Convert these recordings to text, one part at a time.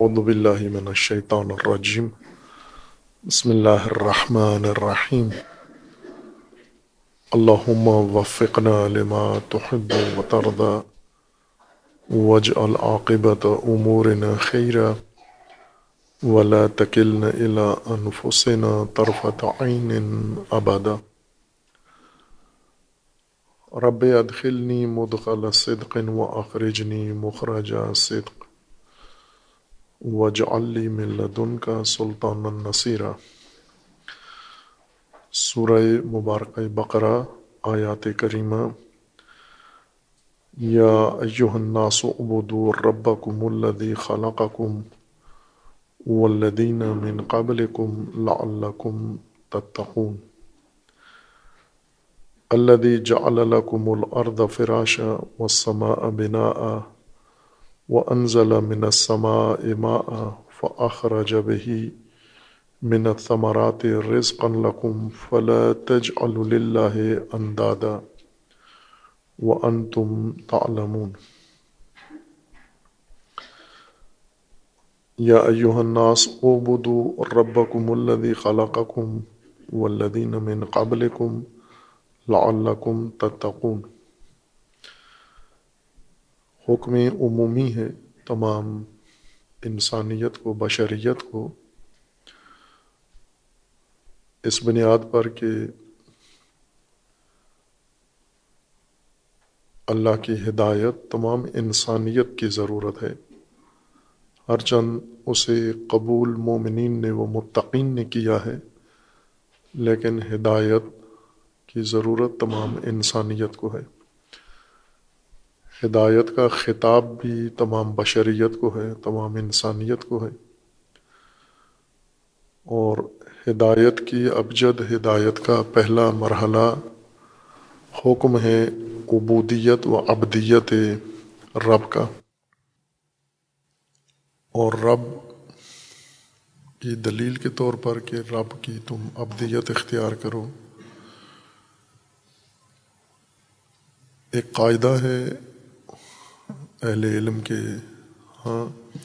اعوذ باللہ من الشیطان الرجیم۔ بسم اللہ الرحمن الرحیم۔ اللہم وفقنا لما تحب وترضى واجعل عاقبت امورنا خیرا۔ ولا تکلنا الى انفسنا طرفت عین ابدا۔ رب ادخلنی مدخل صدق واخرجنی مخرج صدق۔ وجعلی من لدن کا سلطان النصیرہ سورہ مبارکہ بقرہ، آیات کریمہ۔ یا ایوہ الناس عبدو ربکم الذی خلقکم والذین من قبلکم لعلکم تتقون۔ الذي جعل لكم الأرض فراشا والسماء بناءً۔ وأنزل من السماء ماء فأخرج به من الثمرات رزقا لكم فلا تجعلوا لله أندادا وأنتم تعلمون يا أيها الناس اعبدوا ربكم الذي خلقكم والذين من قبلكم لعلكم تتقون حکم عمومی ہے تمام انسانیت کو، بشریت کو۔ اس بنیاد پر کہ اللہ کی ہدایت تمام انسانیت کی ضرورت ہے۔ ہر چند اسے قبول مومنین نے وہ متقین نے کیا ہے، لیکن ہدایت کی ضرورت تمام انسانیت کو ہے۔ ہدایت کا خطاب بھی تمام بشریت کو ہے، تمام انسانیت کو ہے۔ اور ہدایت کی ابجد ہدایت کا پہلا مرحلہ حکم ہے عبودیت و ابدیت رب کا۔ اور رب کی دلیل کے طور پر کہ رب کی تم ابدیت اختیار کرو۔ ایک قاعدہ ہے اہل علم کے ہاں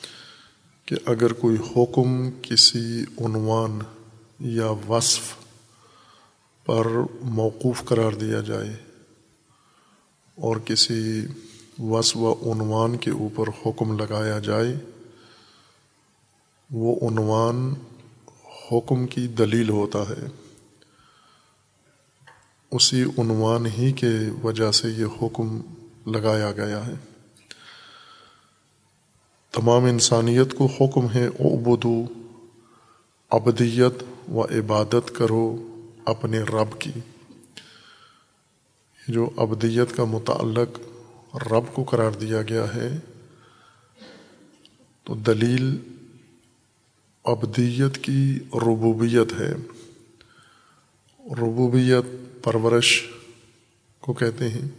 کہ اگر کوئی حکم کسی عنوان یا وصف پر موقوف قرار دیا جائے اور کسی وصف و عنوان کے اوپر حکم لگایا جائے، وہ عنوان حکم کی دلیل ہوتا ہے۔ اسی عنوان ہی کے وجہ سے یہ حکم لگایا گیا ہے۔ تمام انسانیت کو حکم ہے عبدو ابدیت و عبادت کرو اپنے رب کی۔ جو ابدیت کا متعلق رب کو قرار دیا گیا ہے، تو دلیل ابدیت کی ربوبیت ہے۔ ربوبیت پرورش کو کہتے ہیں۔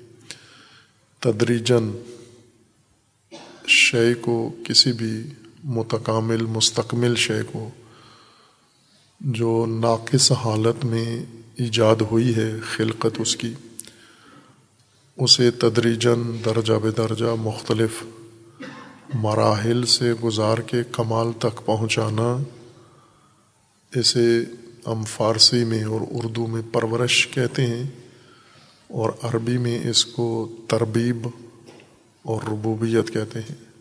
تدریجن شے کو، کسی بھی متکامل، مستقمل شے کو، جو ناقص حالت میں ایجاد ہوئی ہے خلقت اس کی، اسے تدریجن درجہ بے درجہ مختلف مراحل سے گزار کے کمال تک پہنچانا، اسے ہم فارسی میں اور اردو میں پرورش کہتے ہیں اور عربی میں اس کو تربیب اور ربوبیت کہتے ہیں۔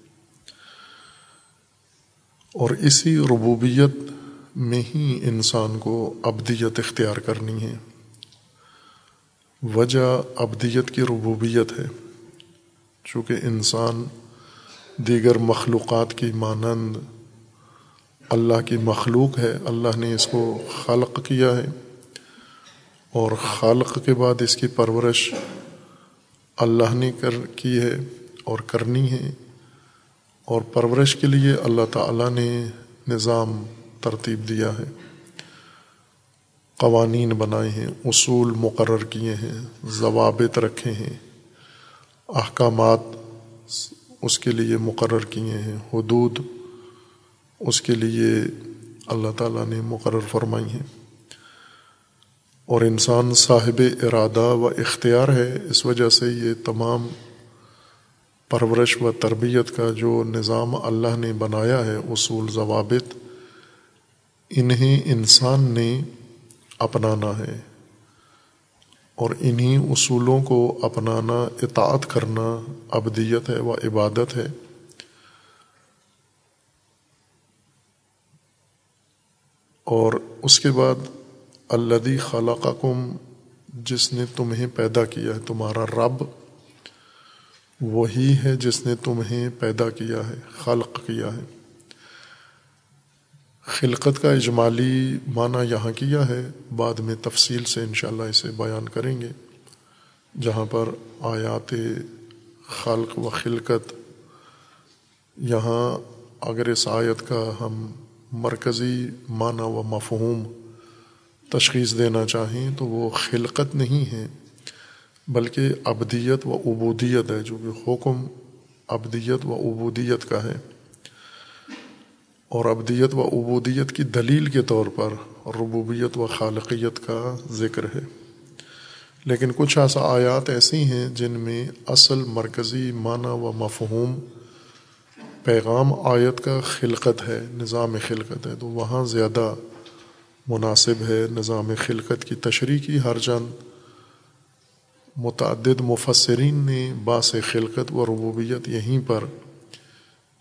اور اسی ربوبیت میں ہی انسان کو ابدیت اختیار کرنی ہے۔ وجہ ابدیت کی ربوبیت ہے۔ چونکہ انسان دیگر مخلوقات کی مانند اللہ کی مخلوق ہے۔ اللہ نے اس کو خلق کیا ہے۔ اور خالق کے بعد اس کی پرورش اللہ نے کر کی ہے۔ اور کرنی ہے اور پرورش کے لیے اللہ تعالیٰ نے نظام ترتیب دیا ہے۔ قوانین بنائے ہیں، اصول مقرر کیے ہیں، ضوابط رکھے ہیں۔ احکامات اس کے لیے مقرر کیے ہیں، حدود اس کے لیے اللہ تعالیٰ نے مقرر فرمائی ہیں۔ اور انسان صاحب ارادہ و اختیار ہے، اس وجہ سے یہ تمام پرورش و تربیت کا جو نظام اللہ نے بنایا ہے، اصول، ضوابط انہیں انسان نے اپنانا ہے۔ اور انہی اصولوں کو اپنانا اطاعت کرنا ابدیت ہے و عبادت ہے۔ اور اس کے بعد الدی خلقکم، جس نے تمہیں پیدا کیا ہے، تمہارا رب۔ وہی ہے جس نے تمہیں پیدا کیا ہے، خلق کیا ہے۔ خلقت کا اجمالی معنی یہاں کیا ہے، بعد میں تفصیل سے انشاءاللہ اسے بیان کریں گے۔ جہاں پر آیات خلق و خلقت، یہاں اگر اس آیت کا ہم مرکزی معنی و مفہوم تشخیص دینا چاہیں تو وہ خلقت نہیں ہے۔ بلکہ ابدیت و عبودیت ہے، جو کہ حکم ابدیت و عبودیت کا ہے۔ اور ابدیت و عبودیت کی دلیل کے طور پر ربوبیت و خالقیت کا ذکر ہے۔ لیکن کچھ ایسا آیات ایسی ہیں جن میں اصل مرکزی معنی و مفہوم پیغام آیت کا خلقت ہے، نظام خلقت ہے۔ تو وہاں زیادہ مناسب ہے نظام خلقت کی تشریح کی، ہر چند متعدد مفسرین نے باس خلقت و ربوبیت یہیں پر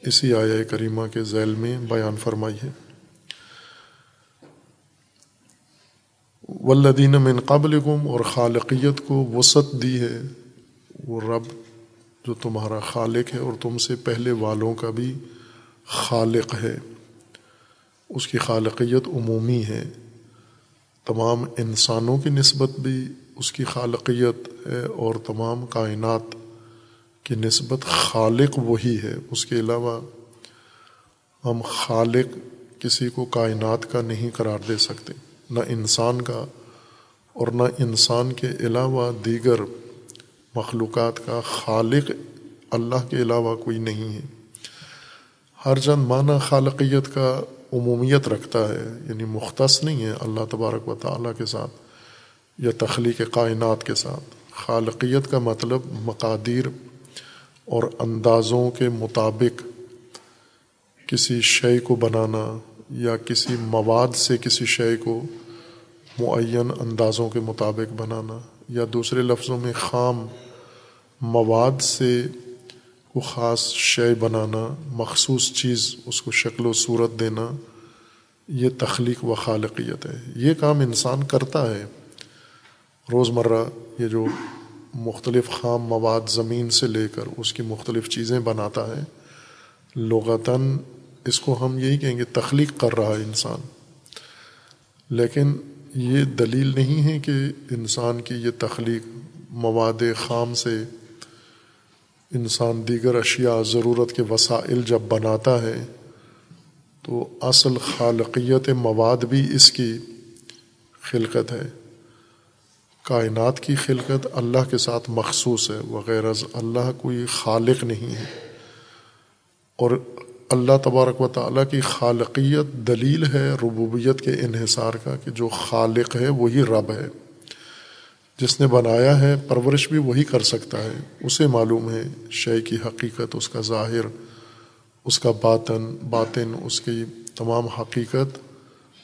اسی آیا کریمہ کے ذیل میں بیان فرمائی ہے۔ ولدین من قبل اور خالقیت کو وسعت دی ہے وہ رب جو تمہارا خالق ہے اور تم سے پہلے والوں کا بھی خالق ہے۔ اس کی خالقیت عمومی ہے۔ تمام انسانوں کی نسبت بھی اس کی خالقیت ہے اور تمام کائنات کی نسبت خالق وہی ہے۔ اس کے علاوہ ہم خالق کسی کو کائنات کا نہیں قرار دے سکتے، نہ انسان کا اور نہ انسان کے علاوہ دیگر مخلوقات کا۔ خالق اللہ کے علاوہ کوئی نہیں ہے۔ ہر چند معنی خالقیت کا عمومیت رکھتا ہے یعنی مختص نہیں ہے اللہ تبارک و تعالیٰ کے ساتھ۔ یا تخلیق کائنات کے ساتھ۔ خالقیت کا مطلب مقادیر اور اندازوں کے مطابق کسی شے کو بنانا یا کسی مواد سے کسی شے کو معین اندازوں کے مطابق بنانا یا دوسرے لفظوں میں خام مواد سے کو خاص شے بنانا، مخصوص چیز اس کو شکل و صورت دینا، یہ تخلیق و خالقیت ہے۔ یہ کام انسان کرتا ہے۔ روزمرہ یہ جو مختلف خام مواد زمین سے لے کر اس کی مختلف چیزیں بناتا ہے، لغتاً اس کو ہم یہی کہیں گے تخلیق کر رہا ہے انسان۔ لیکن یہ دلیل نہیں ہے کہ انسان کی یہ تخلیق مواد خام سے انسان دیگر اشیاء ضرورت کے وسائل جب بناتا ہے، تو اصل خالقیت مواد بھی اس کی خلقت ہے۔ کائنات کی خلقت اللہ کے ساتھ مخصوص ہے وغیرہ اللہ کوئی خالق نہیں ہے۔ اور اللہ تبارک و تعالیٰ کی خالقیت دلیل ہے ربوبیت کے انحصار کا، کہ جو خالق ہے وہی رب ہے۔ جس نے بنایا ہے، پرورش بھی وہی کر سکتا ہے۔ اسے معلوم ہے، شے کی حقیقت، اس کا ظاہر، اس کا باطن باطن، اس کی تمام حقیقت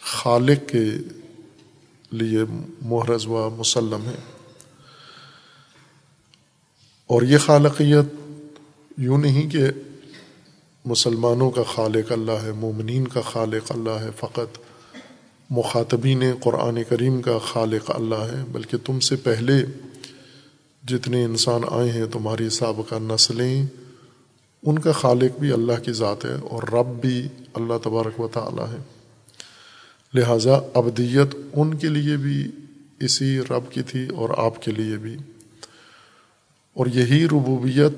خالق کے لیے محرز و مسلم ہے اور یہ خالقیت یوں نہیں کہ مسلمانوں کا خالق اللہ ہے، مومنین کا خالق اللہ ہے، فقط مخاطبین قرآن کریم کا خالق اللہ ہے، بلکہ تم سے پہلے جتنے انسان آئے ہیں، تمہاری سابقہ نسلیں، ان کا خالق بھی اللہ کی ذات ہے اور رب بھی اللہ تبارک و تعالیٰ ہے۔ لہٰذا ابدیت ان کے لیے بھی اسی رب کی تھی اور آپ کے لیے بھی۔ اور یہی ربوبیت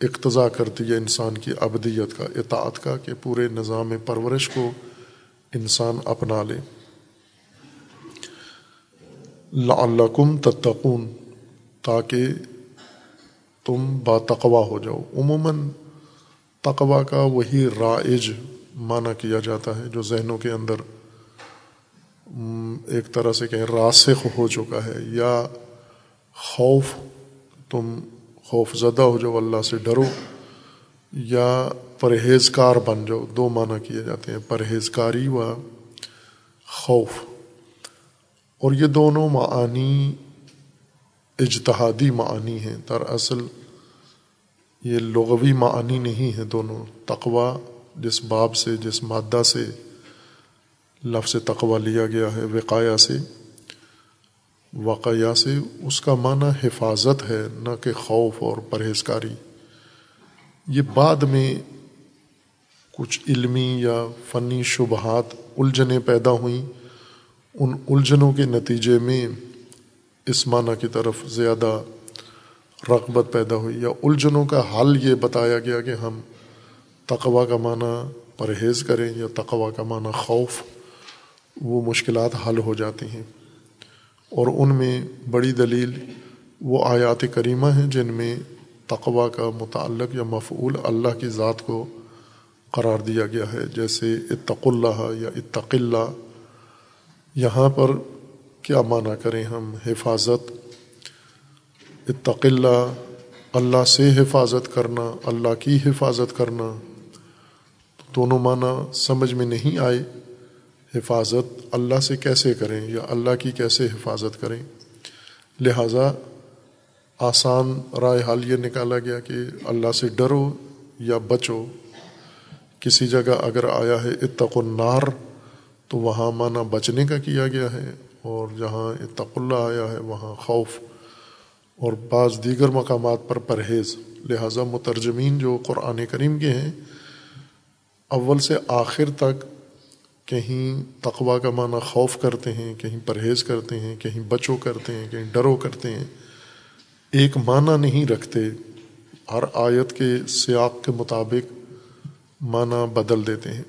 اقتضا کرتی ہے انسان کی ابدیت کا، اطاعت کا، کہ پورے نظام پرورش کو انسان اپنا لے۔ لعلکم تتقون، تاکہ تم با تقوا ہو جاؤ۔ عموماً تقوا کا وہی رائج معنی کیا جاتا ہے، جو ذہنوں کے اندر ایک طرح سے کہیں راسخ ہو چکا ہے یا خوف، تم خوف زدہ ہو جاؤ، اللہ سے ڈرو، یا پرہیزکار بن جاؤ، دو معنی کیے جاتے ہیں، پرہیزکاری و خوف۔ اور یہ دونوں معانی اجتہادی معانی ہیں، دراصل یہ لغوی معنی نہیں ہے دونوں تقوا جس باب سے، جس مادہ سے لفظ تقوا لیا گیا ہے وقایا سے، واقعہ سے، اس کا معنی حفاظت ہے، نہ کہ خوف اور پرہیزکاری یہ بعد میں کچھ علمی یا فنی شبہات الجھنیں پیدا ہوئیں۔ ان الجھنوں کے نتیجے میں اس معنی کی طرف زیادہ رغبت پیدا ہوئی، یا الجھنوں کا حل یہ بتایا گیا کہ ہم تقوا کا معنی پرہیز کریں یا تقوا کا معنی خوف، وہ مشکلات حل ہو جاتی ہیں۔ اور ان میں بڑی دلیل وہ آیات کریمہ ہیں جن میں تقوا کا متعلق یا مفعول اللہ کی ذات کو قرار دیا گیا ہے۔ جیسے اتق اللہ یا اتق اللہ، یہاں پر کیا معنی کریں ہم؟ حفاظت۔ اتق اللہ اللہ سے حفاظت کرنا، اللہ کی حفاظت کرنا۔ دونوں معنی سمجھ میں نہیں آئے، حفاظت اللہ سے کیسے کریں یا اللہ کی کیسے حفاظت کریں؟ لہٰذا آسان رائے حال یہ نکالا گیا کہ اللہ سے ڈرو یا بچو۔ کسی جگہ اگر آیا ہے اتق النار، تو وہاں معنی بچنے کا کیا گیا ہے، اور جہاں اتق اللہ آیا ہے، وہاں خوف اور بعض دیگر مقامات پر پرہیز۔ لہٰذا مترجمین جو قرآن کریم کے ہیں اول سے آخر تک کہیں تقوا کا معنی خوف کرتے ہیں، کہیں پرہیز کرتے ہیں، کہیں بچو کرتے ہیں، کہیں ڈرو کرتے ہیں۔ ایک معنی نہیں رکھتے، ہر آیت کے سیاق کے مطابق معنی بدل دیتے ہیں۔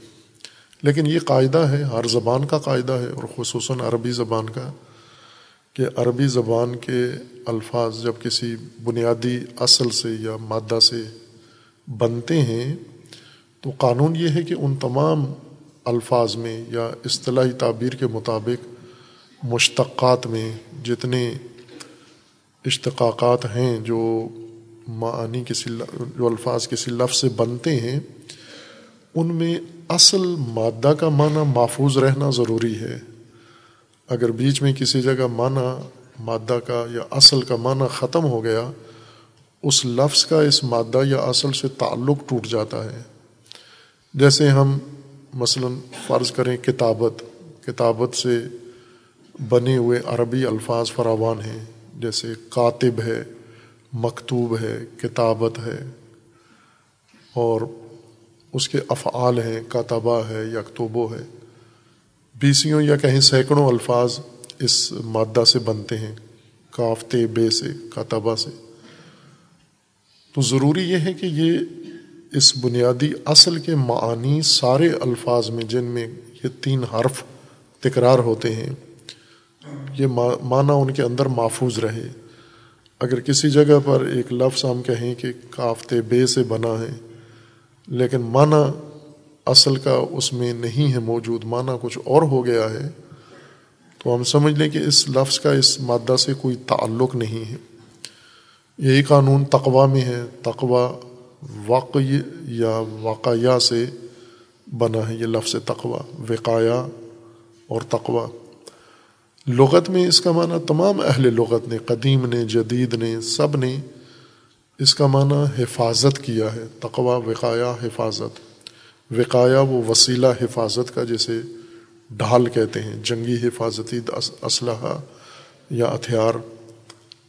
لیکن یہ قاعدہ ہے، ہر زبان کا قاعدہ ہے اور خصوصاً عربی زبان کا، کہ عربی زبان کے الفاظ جب کسی بنیادی اصل سے یا مادہ سے بنتے ہیں تو قانون یہ ہے کہ ان تمام الفاظ میں یا اصطلاحی تعبیر کے مطابق مشتقات میں جتنے اشتقاقات ہیں جو معنی کسی جو الفاظ کسی لفظ سے بنتے ہیں، ان میں اصل مادہ کا معنی محفوظ رہنا ضروری ہے۔ اگر بیچ میں کسی جگہ معنی مادہ کا یا اصل کا معنی ختم ہو گیا، اس لفظ کا اس مادہ یا اصل سے تعلق ٹوٹ جاتا ہے۔ جیسے ہم مثلا فرض کریں کتابت کتابت سے بنے ہوئے عربی الفاظ فراوان ہیں، جیسے کاتب ہے، مکتوب ہے، کتابت ہے، اور اس کے افعال ہیں، کاتبہ ہے، یکتوبو ہے۔ بیسیوں یا کہیں سینکڑوں الفاظ اس مادہ سے بنتے ہیں کافتے بے سے، کاتبہ سے۔ تو ضروری یہ ہے کہ یہ اس بنیادی اصل کے معانی سارے الفاظ میں، جن میں یہ تین حرف تکرار ہوتے ہیں، یہ معنی ان کے اندر محفوظ رہے۔ اگر کسی جگہ پر ایک لفظ ہم کہیں کہ کافتے بے سے بنا ہے، لیکن معنی اصل کا اس میں نہیں ہے موجود، معنی کچھ اور ہو گیا ہے، تو ہم سمجھ لیں کہ اس لفظ کا اس مادہ سے کوئی تعلق نہیں ہے۔ یہی قانون تقوا میں ہے۔ تقوا واقعی یا واقعہ سے بنا ہے یہ لفظ تقوا وقایا اور تقوا لغت میں اس کا معنی تمام اہل لغت نے، قدیم نے، جدید نے، سب نے اس کا معنی حفاظت کیا ہے۔ تقوا وقایا حفاظت۔ وقایا وہ وسیلہ حفاظت کا جسے ڈھال کہتے ہیں، جنگی حفاظتی اسلحہ یا ہتھیار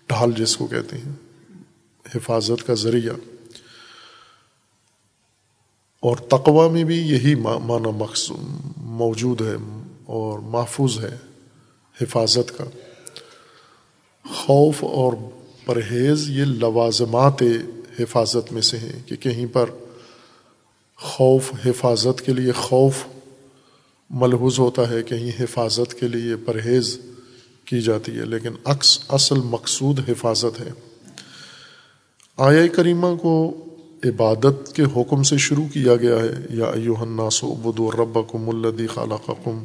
ڈھال جس کو کہتے ہیں۔ حفاظت کا ذریعہ۔ اور تقوا میں بھی یہی معنی مقص موجود ہے اور محفوظ ہے حفاظت کا۔ خوف اور پرہیز یہ لوازمات حفاظت میں سے ہیں کہ کہیں پر خوف حفاظت کے لیے خوف ملحوظ ہوتا ہے، کہیں حفاظت کے لیے پرہیز کی جاتی ہے۔ لیکن عکس اصل مقصود حفاظت ہے۔ آیا کریمہ کو عبادت کے حکم سے شروع کیا گیا ہے۔ یا ایوہ الناس عبدو ربکم الذی خلقکم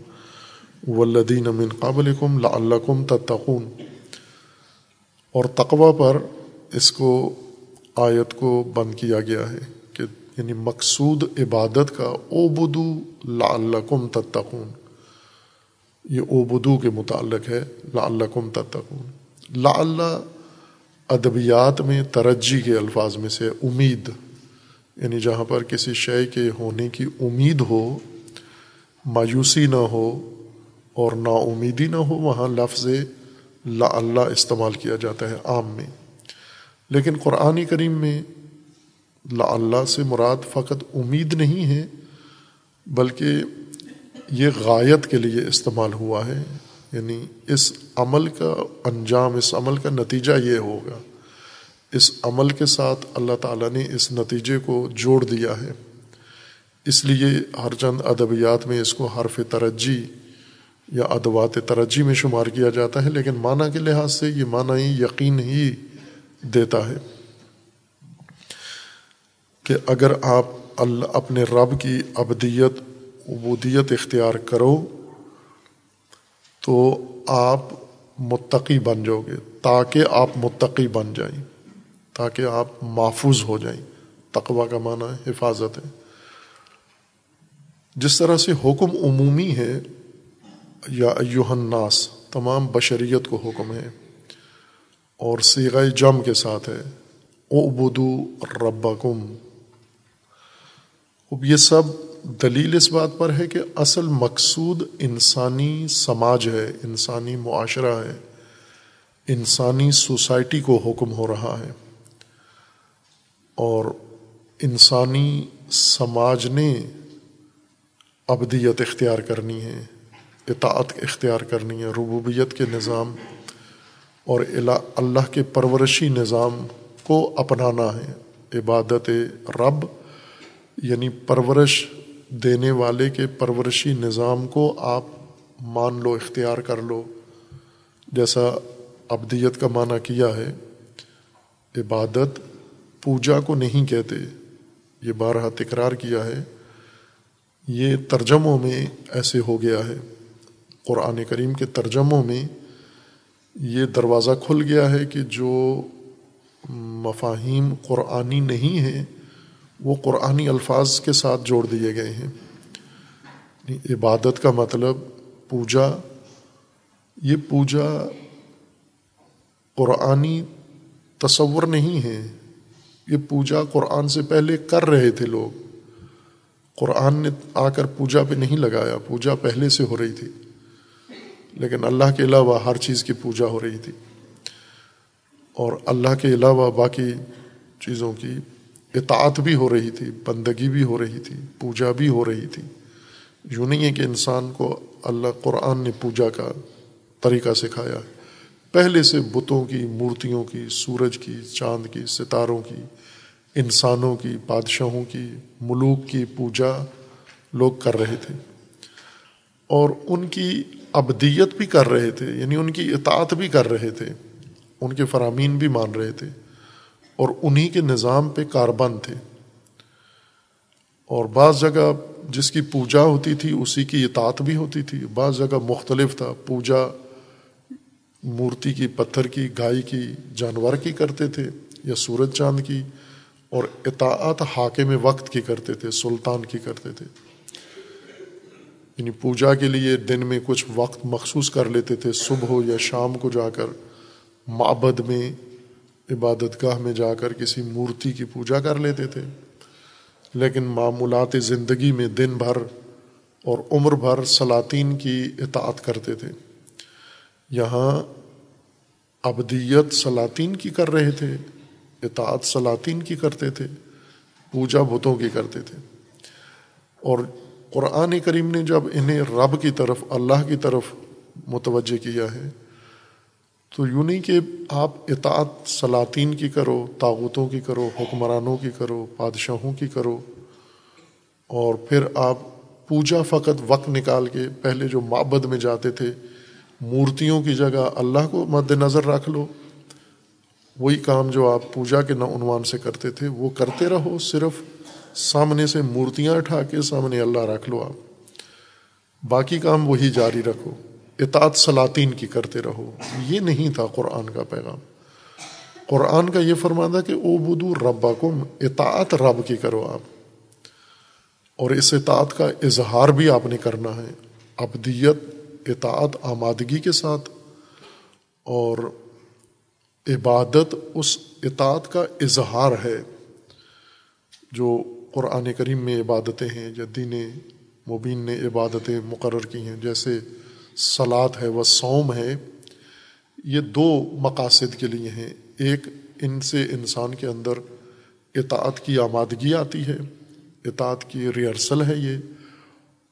والذین من قابلکم لعلکم تتقون۔ اور تقوی پر اس کو آیت کو بند کیا گیا ہے کہ یعنی مقصود عبادت کا اوبدو لعلکم تتقون۔ یہ اوبدو کے متعلق ہے، لعلکم تتقون۔ لعلہ ادبیات میں ترجی کے الفاظ میں سے امید۔ یعنی جہاں پر کسی شے کے ہونے کی امید ہو، مایوسی نہ ہو اور نا امیدی نہ ہو، وہاں لفظ لا اللہ استعمال کیا جاتا ہے عام میں۔ لیکن قرآن کریم میں لا اللہ سے مراد فقط امید نہیں ہے، بلکہ یہ غایت کے لیے استعمال ہوا ہے۔ یعنی اس عمل کا انجام، اس عمل کا نتیجہ یہ ہوگا۔ اس عمل کے ساتھ اللہ تعالیٰ نے اس نتیجے کو جوڑ دیا ہے۔ اس لیے ہر چند ادبیات میں اس کو حرف ترجی یا ادوات ترجی میں شمار کیا جاتا ہے، لیکن معنی کے لحاظ سے یہ معنی ہی یقین ہی دیتا ہے کہ اگر آپ اللہ، اپنے رب کی ابدیت، عبودیت اختیار کرو تو آپ متقی بن جاؤ گے، تاکہ آپ متقی بن جائیں۔ تاکہ آپ محفوظ ہو جائیں۔ تقوا کا معنی حفاظت ہے۔ جس طرح سے حکم عمومی ہے، یا ایوہ الناس، تمام بشریت کو حکم ہے، اور سیغ جم کے ساتھ ہے۔ او بدو ربکم۔ اب یہ سب دلیل اس بات پر ہے کہ اصل مقصود انسانی سماج ہے، انسانی معاشرہ ہے۔ انسانی سوسائٹی کو حکم ہو رہا ہے۔ اور انسانی سماج نے ابدیت اختیار کرنی ہے، اطاعت اختیار کرنی ہے، ربوبیت کے نظام اور اللہ کے پرورشی نظام کو اپنانا ہے۔ عبادت رب یعنی پرورش دینے والے کے پرورشی نظام کو آپ مان لو، اختیار کر لو۔ جیسا ابدیت کا معنی کیا ہے، عبادت پوجا کو نہیں کہتے، یہ بارہ تکرار کیا ہے، یہ ترجموں میں ایسے ہو گیا ہے۔ قرآن کریم کے ترجموں میں یہ دروازہ کھل گیا ہے کہ جو مفاہیم قرآنی نہیں ہیں، وہ قرآنی الفاظ کے ساتھ جوڑ دیے گئے ہیں۔ یعنی عبادت کا مطلب پوجا، یہ پوجا قرآنی تصور نہیں ہے۔ یہ پوجا قرآن سے پہلے کر رہے تھے لوگ۔ قرآن نے آ کر پوجا پہ نہیں لگایا، پوجا پہلے سے ہو رہی تھی۔ لیکن اللہ کے علاوہ ہر چیز کی پوجا ہو رہی تھی۔ اور اللہ کے علاوہ باقی چیزوں کی اطاعت بھی ہو رہی تھی، بندگی بھی ہو رہی تھی، پوجا بھی ہو رہی تھی۔ یوں نہیں ہے کہ انسان کو اللہ قرآن نے پوجا کا طریقہ سکھایا۔ پہلے سے بتوں کی، مورتیوں کی، سورج کی، چاند کی، ستاروں کی، انسانوں کی، بادشاہوں کی، ملوک کی پوجا لوگ کر رہے تھے۔ اور ان کی ابدیت بھی کر رہے تھے یعنی ان کی اطاعت بھی کر رہے تھے، ان کے فرامین بھی مان رہے تھے، اور انہی کے نظام پہ کاربند تھے۔ اور بعض جگہ جس کی پوجا ہوتی تھی، اسی کی اطاعت بھی ہوتی تھی، بعض جگہ مختلف تھا، پوجا مورتی کی، پتھر کی، گائے کی، جانور کی کرتے تھے یا سورج چاند کی، اور اطاعت حاکم وقت کی کرتے تھے، سلطان کی کرتے تھے۔ یعنی پوجا کے لیے دن میں کچھ وقت مخصوص کر لیتے تھے، صبح ہو یا شام کو جا کر معبد میں، عبادت گاہ میں جا کر کسی مورتی کی پوجا کر لیتے تھے۔ لیکن معمولات زندگی میں دن بھر اور عمر بھر سلاطین کی اطاعت کرتے تھے۔ یہاں ابدیت سلاطین کی کر رہے تھے، اطاعت سلاطین کی کرتے تھے، پوجا بتوں کی کرتے تھے۔ اور قرآن کریم نے جب انہیں رب کی طرف، اللہ کی طرف متوجہ کیا ہے، تو یوں نہیں کہ آپ اطاعت سلاطین کی کرو طاقتوں کی کرو، حکمرانوں کی کرو، بادشاہوں کی کرو، اور پھر آپ پوجا فقط وقت نکال کے پہلے جو معبد میں جاتے تھے مورتیوں کی جگہ اللہ کو مد نظر رکھ لو۔ وہی کام جو آپ پوجا کے عنوان سے کرتے تھے، وہ کرتے رہو، صرف سامنے سے مورتیاں اٹھا کے سامنے اللہ رکھ لو آپ۔ باقی کام وہی جاری رکھو۔ اطاعت سلاطین کی کرتے رہو۔ یہ نہیں تھا قرآن کا پیغام۔ قرآن کا یہ فرمانا کہ او بدو ربا کم اطاعت رب کی کرو آپ۔ اور اس اطاعت کا اظہار بھی آپ نے کرنا ہے۔ ابدیت اطاعت آمادگی کے ساتھ اور عبادت اس اطاعت کا اظہار ہے جو قرآن کریم میں عبادتیں ہیں یا دین مبین نے عبادتیں مقرر کی ہیں، جیسے سلاد ہے و سوم ہے، یہ دو مقاصد کے لیے ہیں۔ ایک، ان سے انسان کے اندر اطاعت کی آمادگی آتی ہے، اطاعت کی ریہرسل ہے یہ۔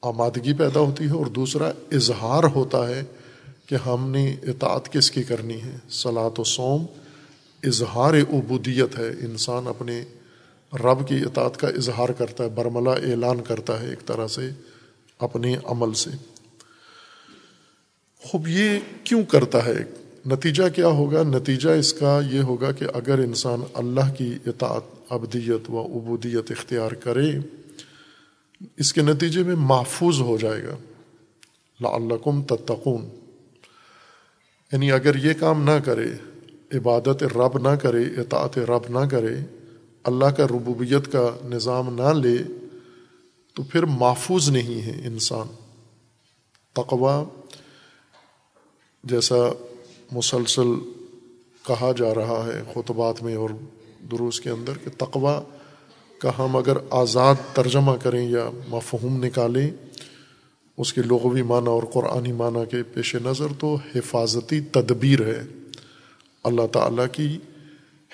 آمادگی پیدا ہوتی ہے اور دوسرا اظہار ہوتا ہے کہ ہم نے اطاعت کس کی کرنی ہے؟ صلاۃ و سوم اظہار عبودیت ہے۔ انسان اپنے رب کی اطاعت کا اظہار کرتا ہے، برملا اعلان کرتا ہے ایک طرح سے اپنے عمل سے۔ خوب، یہ کیوں کرتا ہے؟ نتیجہ کیا ہوگا؟ نتیجہ اس کا یہ ہوگا کہ اگر انسان اللہ کی اطاعت ابدیت و عبودیت اختیار کرے اس کے نتیجے میں محفوظ ہو جائے گا۔ لعلکم تتقون۔ یعنی اگر یہ کام نہ کرے، عبادت رب نہ کرے، اطاعت رب نہ کرے، اللہ کا ربوبیت کا نظام نہ لے، تو پھر محفوظ نہیں ہے انسان۔ تقوا جیسا مسلسل کہا جا رہا ہے خطبات میں اور دروس کے اندر کہ تقوا کا ہم اگر آزاد ترجمہ کریں یا مفہوم نکالیں، اس کے لغوی معنی اور قرآنی معنی کے پیش نظر تو حفاظتی تدبیر ہے۔ اللہ تعالیٰ کی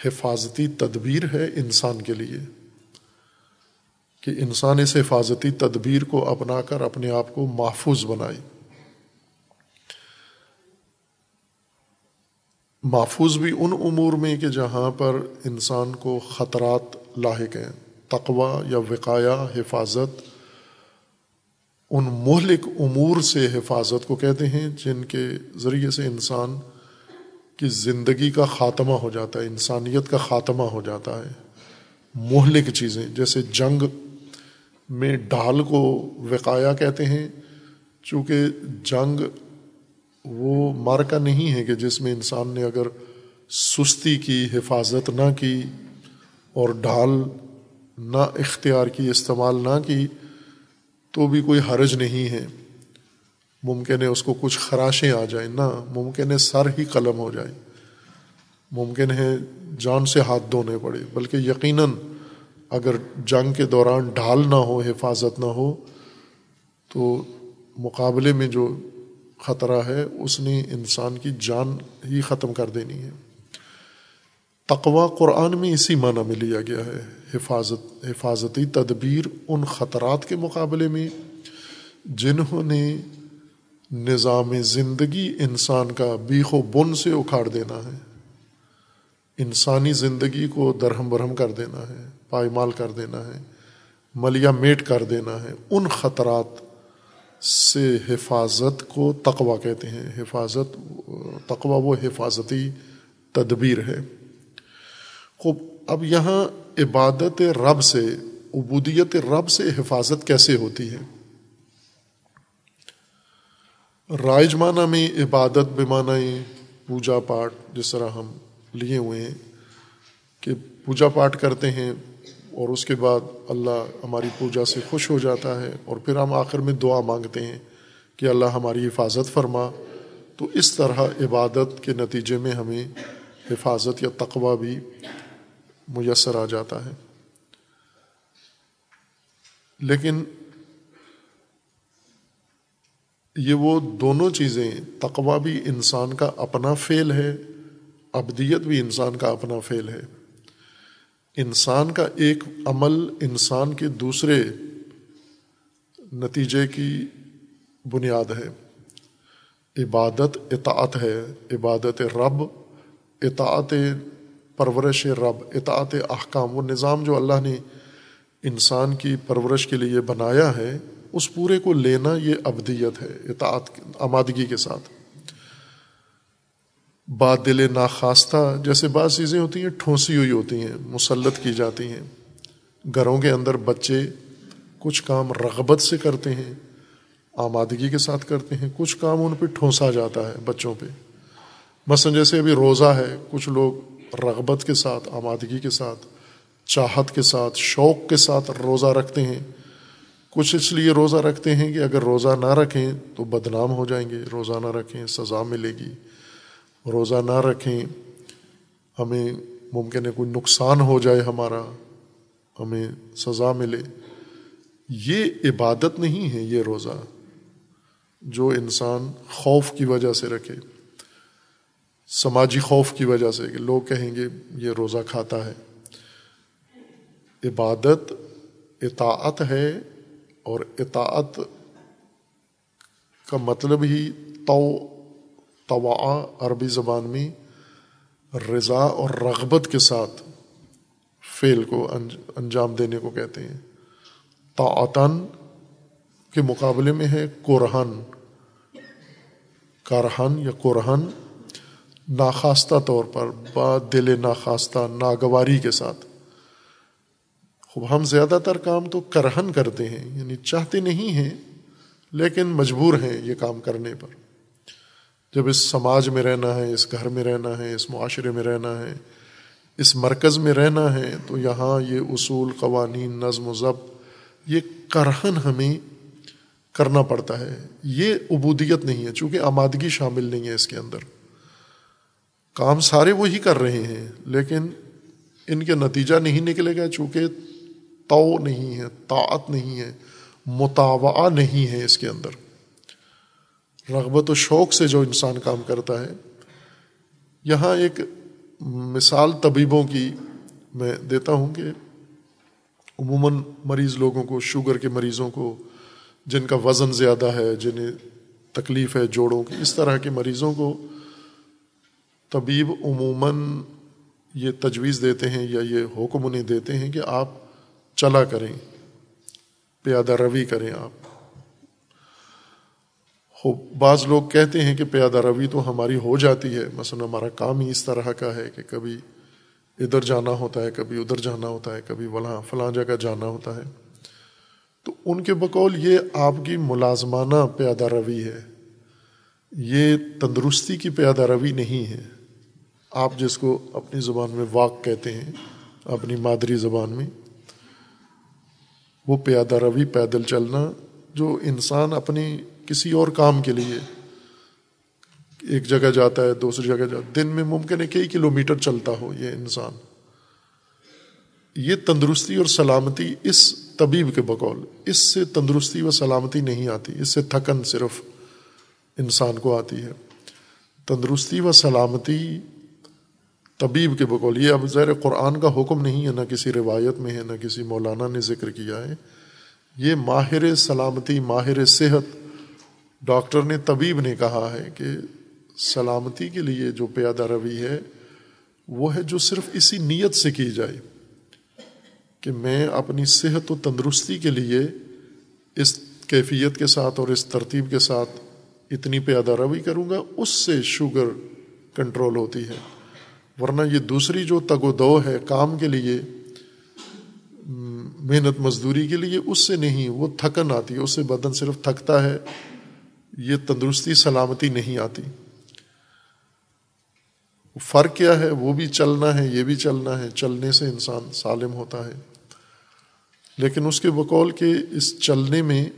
حفاظتی تدبیر ہے انسان کے لیے۔ کہ انسان اس حفاظتی تدبیر کو اپنا کر اپنے آپ کو محفوظ بنائے۔ محفوظ بھی ان امور میں کہ جہاں پر انسان کو خطرات لاحق ہیں۔ تقوا یا وقایا حفاظت، ان مہلک امور سے حفاظت کو کہتے ہیں، جن کے ذریعے سے انسان کی زندگی کا خاتمہ ہو جاتا ہے، انسانیت کا خاتمہ ہو جاتا ہے۔ مہلک چیزیں، جیسے جنگ میں ڈھال کو وقایا کہتے ہیں، چونکہ جنگ وہ مارکا نہیں ہے کہ جس میں انسان نے اگر سستی کی، حفاظت نہ کی اور ڈھال نہ اختیار کی، استعمال نہ کی، تو بھی کوئی حرج نہیں ہے۔ ممکن ہے اس کو کچھ خراشیں آ جائیں۔ نہ، ممکن ہے سر ہی قلم ہو جائے۔ ممکن ہے جان سے ہاتھ دھونے پڑے۔ بلکہ یقیناً اگر جنگ کے دوران ڈھال نہ ہو، حفاظت نہ ہو، تو مقابلے میں جو خطرہ ہے، اس نے انسان کی جان ہی ختم کر دینی ہے۔ تقوا قرآن میں اسی معنی میں لیا گیا ہے۔ حفاظت حفاظتی تدبیر ان خطرات کے مقابلے میں جنہوں نے نظام زندگی انسان کا بیخ و بن سے اکھاڑ دینا ہے، انسانی زندگی کو درہم برہم کر دینا ہے پائمال کر دینا ہے ملیا میٹ کر دینا ہے، ان خطرات سے حفاظت کو تقوا کہتے ہیں۔ حفاظت تقوا وہ حفاظتی تدبیر ہے۔ خوب اب یہاں عبادت رب سے، عبودیت رب سے حفاظت کیسے ہوتی ہے؟ رائج معنی میں عبادت بے معنی پوجا پاٹ جس طرح ہم لیے ہوئے ہیں کہ پوجا پاٹ کرتے ہیں اور اس کے بعد اللہ ہماری پوجا سے خوش ہو جاتا ہے اور پھر ہم آخر میں دعا مانگتے ہیں کہ اللہ ہماری حفاظت فرما۔ تو اس طرح عبادت کے نتیجے میں ہمیں حفاظت یا تقوی بھی میسر آ جاتا ہے۔ لیکن یہ وہ دونوں چیزیں، تقوی بھی انسان کا اپنا فعل ہے، ابدیت بھی انسان کا اپنا فعل ہے۔ انسان کا ایک عمل انسان کے دوسرے نتیجے کی بنیاد ہے۔ عبادت اطاعت ہے، عبادت رب، اطاعت پرورش رب، اطاعت احکام، وہ نظام جو اللہ نے انسان کی پرورش کے لیے بنایا ہے، اس پورے کو لینا یہ ابدیت ہے، اطاعت، آمادگی کے ساتھ۔ بات دل ناخواستہ جیسے بعض چیزیں ہوتی ہیں، ٹھونسی ہوئی ہوتی ہیں، مسلط کی جاتی ہیں۔ گھروں کے اندر بچے کچھ کام رغبت سے کرتے ہیں، آمادگی کے ساتھ کرتے ہیں، کچھ کام ان پہ ٹھونسا جاتا ہے بچوں پہ۔ مثلاً جیسے ابھی روزہ ہے، کچھ لوگ رغبت کے ساتھ، آمادگی کے ساتھ، چاہت کے ساتھ، شوق کے ساتھ روزہ رکھتے ہیں۔ کچھ اس لیے روزہ رکھتے ہیں کہ اگر روزہ نہ رکھیں تو بدنام ہو جائیں گے، روزہ نہ رکھیں سزا ملے گی۔ روزہ نہ رکھیں، ہمیں ممکن ہے کوئی نقصان ہو جائے ہمارا، ہمیں سزا ملے۔ یہ عبادت نہیں ہے یہ روزہ جو انسان خوف کی وجہ سے رکھے۔ سماجی خوف کی وجہ سے کہ لوگ کہیں گے یہ روزہ کھاتا ہے۔ عبادت، اطاعت ہے اور اطاعت کا مطلب ہی تو توا عربی زبان میں رضا اور رغبت کے ساتھ فعل کو انجام دینے کو کہتے ہیں۔ تعطن کے مقابلے میں ہے قرہن۔ کارہن یا قرہن۔ ناخواستہ طور پر، با دل ناخواستہ، ناگواری کے ساتھ۔ خوب، ہم زیادہ تر کام تو کرہن کرتے ہیں یعنی چاہتے نہیں ہیں، لیکن مجبور ہیں یہ کام کرنے پر۔ جب اس سماج میں رہنا ہے، اس گھر میں رہنا ہے، اس معاشرے میں رہنا ہے، اس مرکز میں رہنا ہے، تو یہاں یہ اصول، قوانین، نظم و ضبط، یہ کرہن ہمیں کرنا پڑتا ہے۔ یہ عبودیت نہیں ہے، چونکہ آمادگی شامل نہیں ہے اس کے اندر۔ کام سارے وہی کر رہے ہیں، لیکن ان کے نتیجہ نہیں نکلے گا چونکہ تو نہیں ہے، طاعت نہیں ہے مطالعہ نہیں ہے اس کے اندر۔ رغبت و شوق سے جو انسان کام کرتا ہے۔ یہاں ایک مثال طبیبوں کی میں دیتا ہوں کہ عموماً مریض لوگوں کو، شوگر کے مریضوں کو، جن کا وزن زیادہ ہے، جنہیں تکلیف ہے جوڑوں کی، اس طرح کے مریضوں کو طبیب عموماً یہ تجویز دیتے ہیں یا یہ حکم انہیں دیتے ہیں کہ آپ چلا کریں، پیادہ روی کریں آپ۔ بعض لوگ کہتے ہیں کہ پیادہ روی تو ہماری ہو جاتی ہے، مثلا ہمارا کام ہی اس طرح کا ہے کہ کبھی ادھر جانا ہوتا ہے، کبھی ادھر جانا ہوتا ہے، کبھی وہاں فلاں جگہ جانا ہوتا ہے۔ تو ان کے بقول یہ آپ کی ملازمانہ پیادہ روی ہے، یہ تندرستی کی پیادہ روی نہیں ہے۔ آپ جس کو اپنی زبان میں واق کہتے ہیں، اپنی مادری زبان میں، وہ پیادہ روی پیدل چلنا جو انسان اپنی کسی اور کام کے لیے ایک جگہ جاتا ہے، دوسری جگہ جاتا دن میں ممکن ہے کئی کلو میٹر چلتا ہو یہ انسان۔ یہ تندرستی اور سلامتی اس طبیب کے بقول، اس سے تندرستی و سلامتی نہیں آتی، اس سے تھکن صرف انسان کو آتی ہے۔ تندرستی و سلامتی طبیب کے بقول، یہ اب زیر قرآن کا حکم نہیں ہے، نہ کسی روایت میں ہے، نہ کسی مولانا نے ذکر کیا ہے۔ یہ ماہر سلامتی، ماہر صحت، ڈاکٹر نے، طبیب نے کہا ہے کہ سلامتی کے لیے جو پیادہ روی ہے، وہ ہے جو صرف اسی نیت سے کی جائے کہ میں اپنی صحت و تندرستی کے لیے اس کیفیت کے ساتھ اور اس ترتیب کے ساتھ اتنی پیادہ روی کروں گا، اس سے شوگر کنٹرول ہوتی ہے۔ ورنہ یہ دوسری جو تگ و دو ہے کام کے لیے، محنت مزدوری کے لیے، اس سے نہیں، وہ تھکن آتی ہے اس سے بدن صرف تھکتا ہے، یہ تندرستی، سلامتی نہیں آتی۔ فرق کیا ہے؟ وہ بھی چلنا ہے، یہ بھی چلنا ہے۔ چلنے سے انسان سالم ہوتا ہے۔ لیکن اس کے بقول کے اس چلنے میں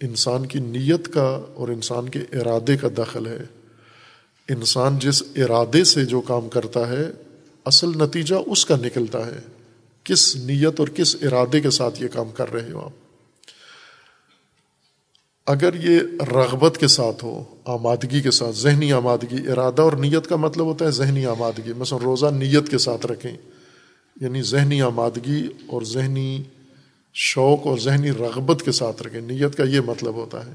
انسان کی نیت کا اور انسان کے ارادے کا دخل ہے۔ انسان جس ارادے سے جو کام کرتا ہے، اصل نتیجہ اس کا نکلتا ہے۔ کس نیت اور کس ارادے کے ساتھ یہ کام کر رہے ہو آپ؟ اگر یہ رغبت کے ساتھ ہو، آمادگی کے ساتھ، ذہنی آمادگی، ارادہ اور نیت کا مطلب ہوتا ہے ذہنی آمادگی۔ مثلا روزہ نیت کے ساتھ رکھیں یعنی ذہنی آمادگی اور ذہنی شوق اور ذہنی رغبت کے ساتھ رکھیں۔ نیت کا یہ مطلب ہوتا ہے۔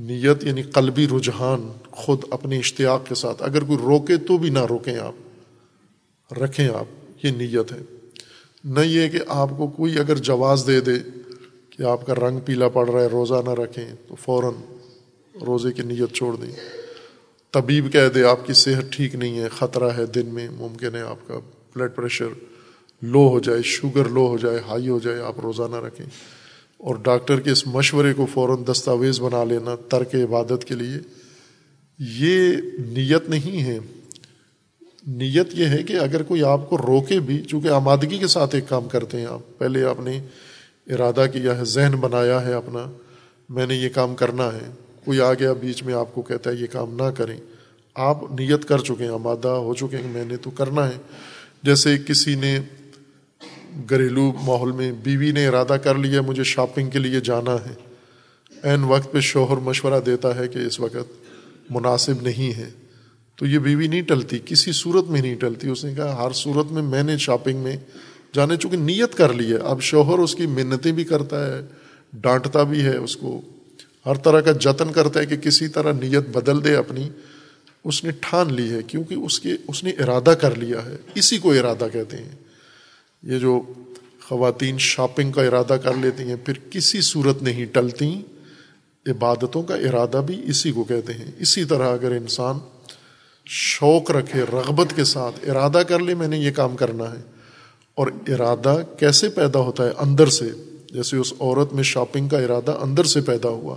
نیت یعنی قلبی رجحان خود اپنے اشتیاق کے ساتھ۔ اگر کوئی روکے تو بھی نہ روکیں آپ۔ رکھیں آپ۔ یہ نیت ہے۔ نہ یہ کہ آپ کو کوئی اگر جواز دے دے کہ آپ کا رنگ پیلا پڑ رہا ہے، روزہ نہ رکھیں، تو فوراً روزے کی نیت چھوڑ دیں۔ طبیب کہہ دے، آپ کی صحت ٹھیک نہیں ہے، خطرہ ہے دن میں، ممکن ہے آپ کا بلڈ پریشر لو ہو جائے شوگر لو ہو جائے ہائی ہو جائے، آپ روزہ نہ رکھیں۔ اور ڈاکٹر کے اس مشورے کو فوراً دستاویز بنا لینا، ترک عبادت کے لیے، یہ نیت نہیں ہے۔ نیت یہ ہے کہ اگر کوئی آپ کو روکے بھی، چونکہ آمادگی کے ساتھ ایک کام کرتے ہیں آپ، پہلے آپ نے ارادہ کیا ہے، ذہن بنایا ہے اپنا، میں نے یہ کام کرنا ہے۔ کوئی آ گیا بیچ میں آپ کو کہتا ہے یہ کام نہ کریں۔ آپ نیت کر چکے ہیں، آمادہ ہو چکے ہیں میں نے تو کرنا ہے۔ جیسے کسی نے گھریلو ماحول میں بیوی نے ارادہ کر لیا، مجھے شاپنگ کے لیے جانا ہے۔ عین وقت پہ شوہر مشورہ دیتا ہے کہ اس وقت مناسب نہیں ہے۔ تو یہ بیوی نہیں ٹلتی، کسی صورت میں نہیں ٹلتی۔ اس نے کہا، ہر صورت میں میں نے شاپنگ میں جانے چونکہ نیت کر لی ہے۔ اب شوہر اس کی منتیں بھی کرتا ہے، ڈانٹتا بھی ہے، اس کو ہر طرح کا جتن کرتا ہے کہ کسی طرح نیت بدل دے اپنی۔ اس نے ٹھان لی ہے کیونکہ اس کے، اس نے ارادہ کر لیا ہے۔ اسی کو ارادہ کہتے ہیں۔ یہ جو خواتین شاپنگ کا ارادہ کر لیتی ہیں، پھر کسی صورت نہیں ٹلتی، عبادتوں کا ارادہ بھی اسی کو کہتے ہیں۔ اسی طرح اگر انسان شوق رکھے، رغبت کے ساتھ ارادہ کر لے، میں نے یہ کام کرنا ہے۔ اور ارادہ کیسے پیدا ہوتا ہے؟ اندر سے۔ جیسے اس عورت میں شاپنگ کا ارادہ اندر سے پیدا ہوا۔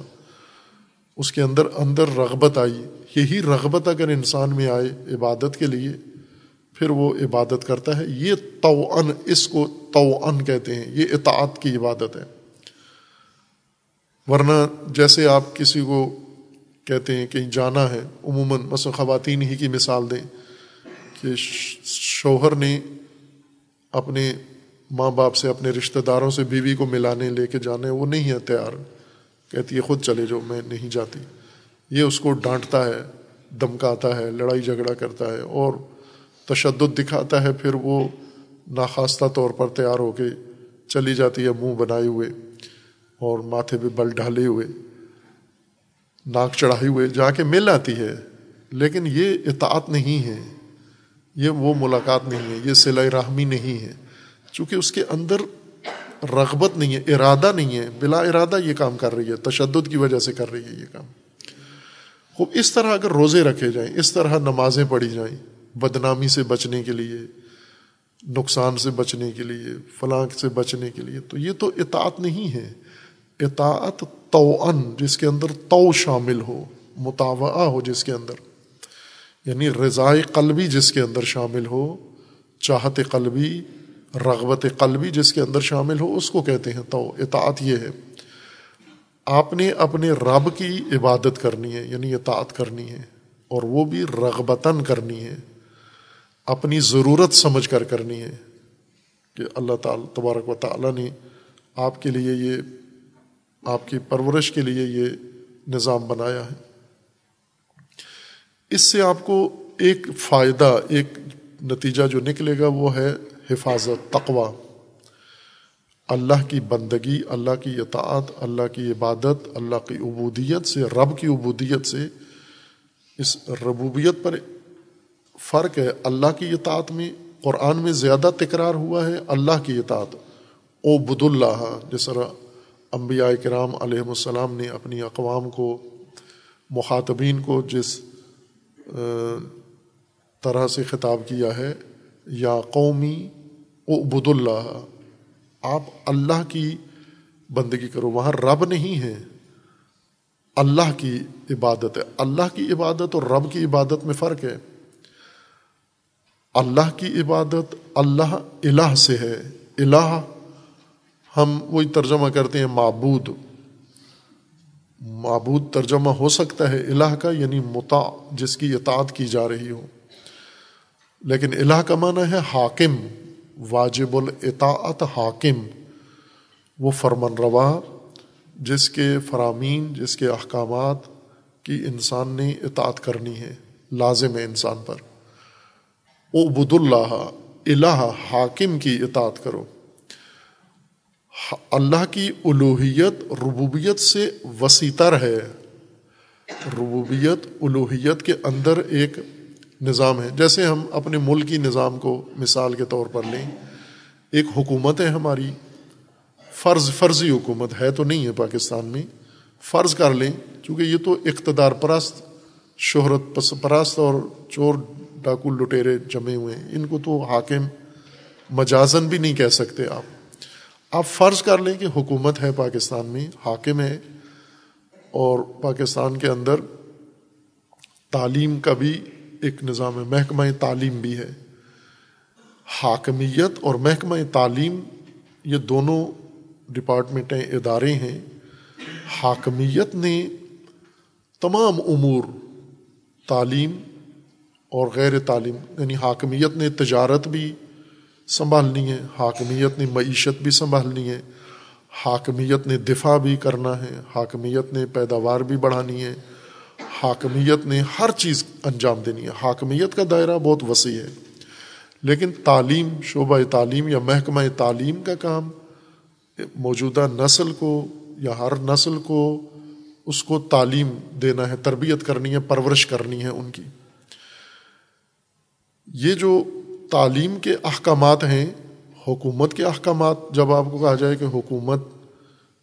اس کے اندر اندر رغبت آئی۔ یہی رغبت اگر انسان میں آئے عبادت کے لیے پھر وہ عبادت کرتا ہے۔ یہ تو ان اس کو تو ان کہتے ہیں۔ یہ اطاعت کی عبادت ہے۔ ورنہ جیسے آپ کسی کو کہتے ہیں کہیں جانا ہے، عموماً بس خواتین ہی کی مثال دیں کہ شوہر نے اپنے ماں باپ سے، اپنے رشتہ داروں سے بیوی کو ملانے لے کے جانے وہ نہیں ہے تیار۔ کہتی ہے، خود چلے جو میں نہیں جاتی۔ یہ اس کو ڈانٹتا ہے دمکاتا ہے، لڑائی جھگڑا کرتا ہے اور تشدد دکھاتا ہے، پھر وہ ناخواستہ طور پر تیار ہو کے چلی جاتی ہے، منہ بنائے ہوئے اور ماتھے پہ بل ڈھالے ہوئے، ناک چڑھائے ہوئے، جا کے مل آتی ہے۔ لیکن یہ اطاعت نہیں ہے، یہ وہ ملاقات نہیں ہے، یہ سلائی رحمی نہیں ہے۔ چونکہ اس کے اندر رغبت نہیں ہے، ارادہ نہیں ہے، بلا ارادہ یہ کام کر رہی ہے، تشدد کی وجہ سے کر رہی ہے یہ کام۔ خوب، اس طرح اگر روزے رکھے جائیں، اس طرح نمازیں پڑھی جائیں بدنامی سے بچنے کے لیے، نقصان سے بچنے کے لیے، فلاں سے بچنے کے لیے، تو یہ تو اطاعت نہیں ہے۔ اطاعت تو ان جس کے اندر تو شامل ہو مطالعہ ہو جس کے اندر یعنی رضائے قلبی جس کے اندر شامل ہو، چاہت قلبی، رغبت قلبی جس کے اندر شامل ہو، اس کو کہتے ہیں تو اطاعت یہ ہے۔ آپ نے اپنے رب کی عبادت کرنی ہے یعنی اطاعت کرنی ہے، اور وہ بھی رغبتاً کرنی ہے۔ اپنی ضرورت سمجھ کر کرنی ہے کہ اللہ تعالی تبارک و تعالیٰ نے آپ کے لیے یہ آپ کی پرورش کے لیے یہ نظام بنایا ہے۔ اس سے آپ کو ایک فائدہ، ایک نتیجہ جو نکلے گا وہ ہے حفاظت تقوا اللہ کی بندگی، اللہ کی اطاعت، اللہ کی عبادت، اللہ کی عبودیت سے، رب کی عبودیت سے اس ربوبیت پر فرق ہے اللہ کی اطاعت میں، قرآن میں زیادہ تکرار ہوا ہے اللہ کی اطاعت او بد اللہ، جس طرح انبیاء کرام علیہ السلام نے اپنی اقوام کو، مخاطبین کو جس طرح سے خطاب کیا ہے، یا قومی او بد اللہ، آپ اللہ کی بندگی کرو، وہاں رب نہیں ہے۔ اللہ کی عبادت ہے۔ اللہ کی عبادت اور رب کی عبادت میں فرق ہے۔ اللہ کی عبادت اللہ الہ سے ہے۔ الہ ہم وہی ترجمہ کرتے ہیں معبود۔ معبود ترجمہ ہو سکتا ہے الہ کا یعنی متا جس کی اطاعت کی جا رہی ہو۔ لیکن الہ کا معنی ہے حاکم، واجب الاطاعت حاکم۔ وہ فرمن روا، جس کے فرامین، جس کے احکامات کی انسان نے اطاعت کرنی ہے، لازم ہے انسان پر۔ عبد اللہ الہ حاکم کی اطاعت کرو۔ اللہ کی الوحیت ربوبیت سے وسیع تر ہے ربوبیت الوحیت کے اندر ایک نظام ہے۔ جیسے ہم اپنے ملکی نظام کو مثال کے طور پر لیں، ایک حکومت ہے ہماری۔ فرض، فرضی حکومت ہے تو نہیں ہے پاکستان میں۔ فرض کر لیں، چونکہ یہ تو اقتدار پرست، شہرت پرست اور چور ڈاکو لٹیرے جمے ہوئے ہیں۔ ان کو تو حاکم مجازن بھی نہیں کہہ سکتے آپ۔ آپ فرض کر لیں کہ حکومت ہے پاکستان میں، حاکم ہے اور پاکستان کے اندر تعلیم کا بھی ایک نظام ہے، محکمہ تعلیم بھی ہے۔ حاکمیت اور محکمہ تعلیم یہ دونوں ڈپارٹمنٹیں، ادارے ہیں۔ حاکمیت نے تمام امور، تعلیم اور غیر تعلیم یعنی حاکمیت نے تجارت بھی سنبھالنی ہے، حاکمیت نے معیشت بھی سنبھالنی ہے، حاکمیت نے دفاع بھی کرنا ہے، حاکمیت نے پیداوار بھی بڑھانی ہے، حاکمیت نے ہر چیز انجام دینی ہے۔ حاکمیت کا دائرہ بہت وسیع ہے، لیکن تعلیم، شعبہ تعلیم یا محکمہ تعلیم کا کام موجودہ نسل کو یا ہر نسل کو اس کو تعلیم دینا ہے، تربیت کرنی ہے، پرورش کرنی ہے ان کی۔ یہ جو تعلیم کے احکامات ہیں، حکومت کے احکامات، جب آپ کو کہا جائے کہ حکومت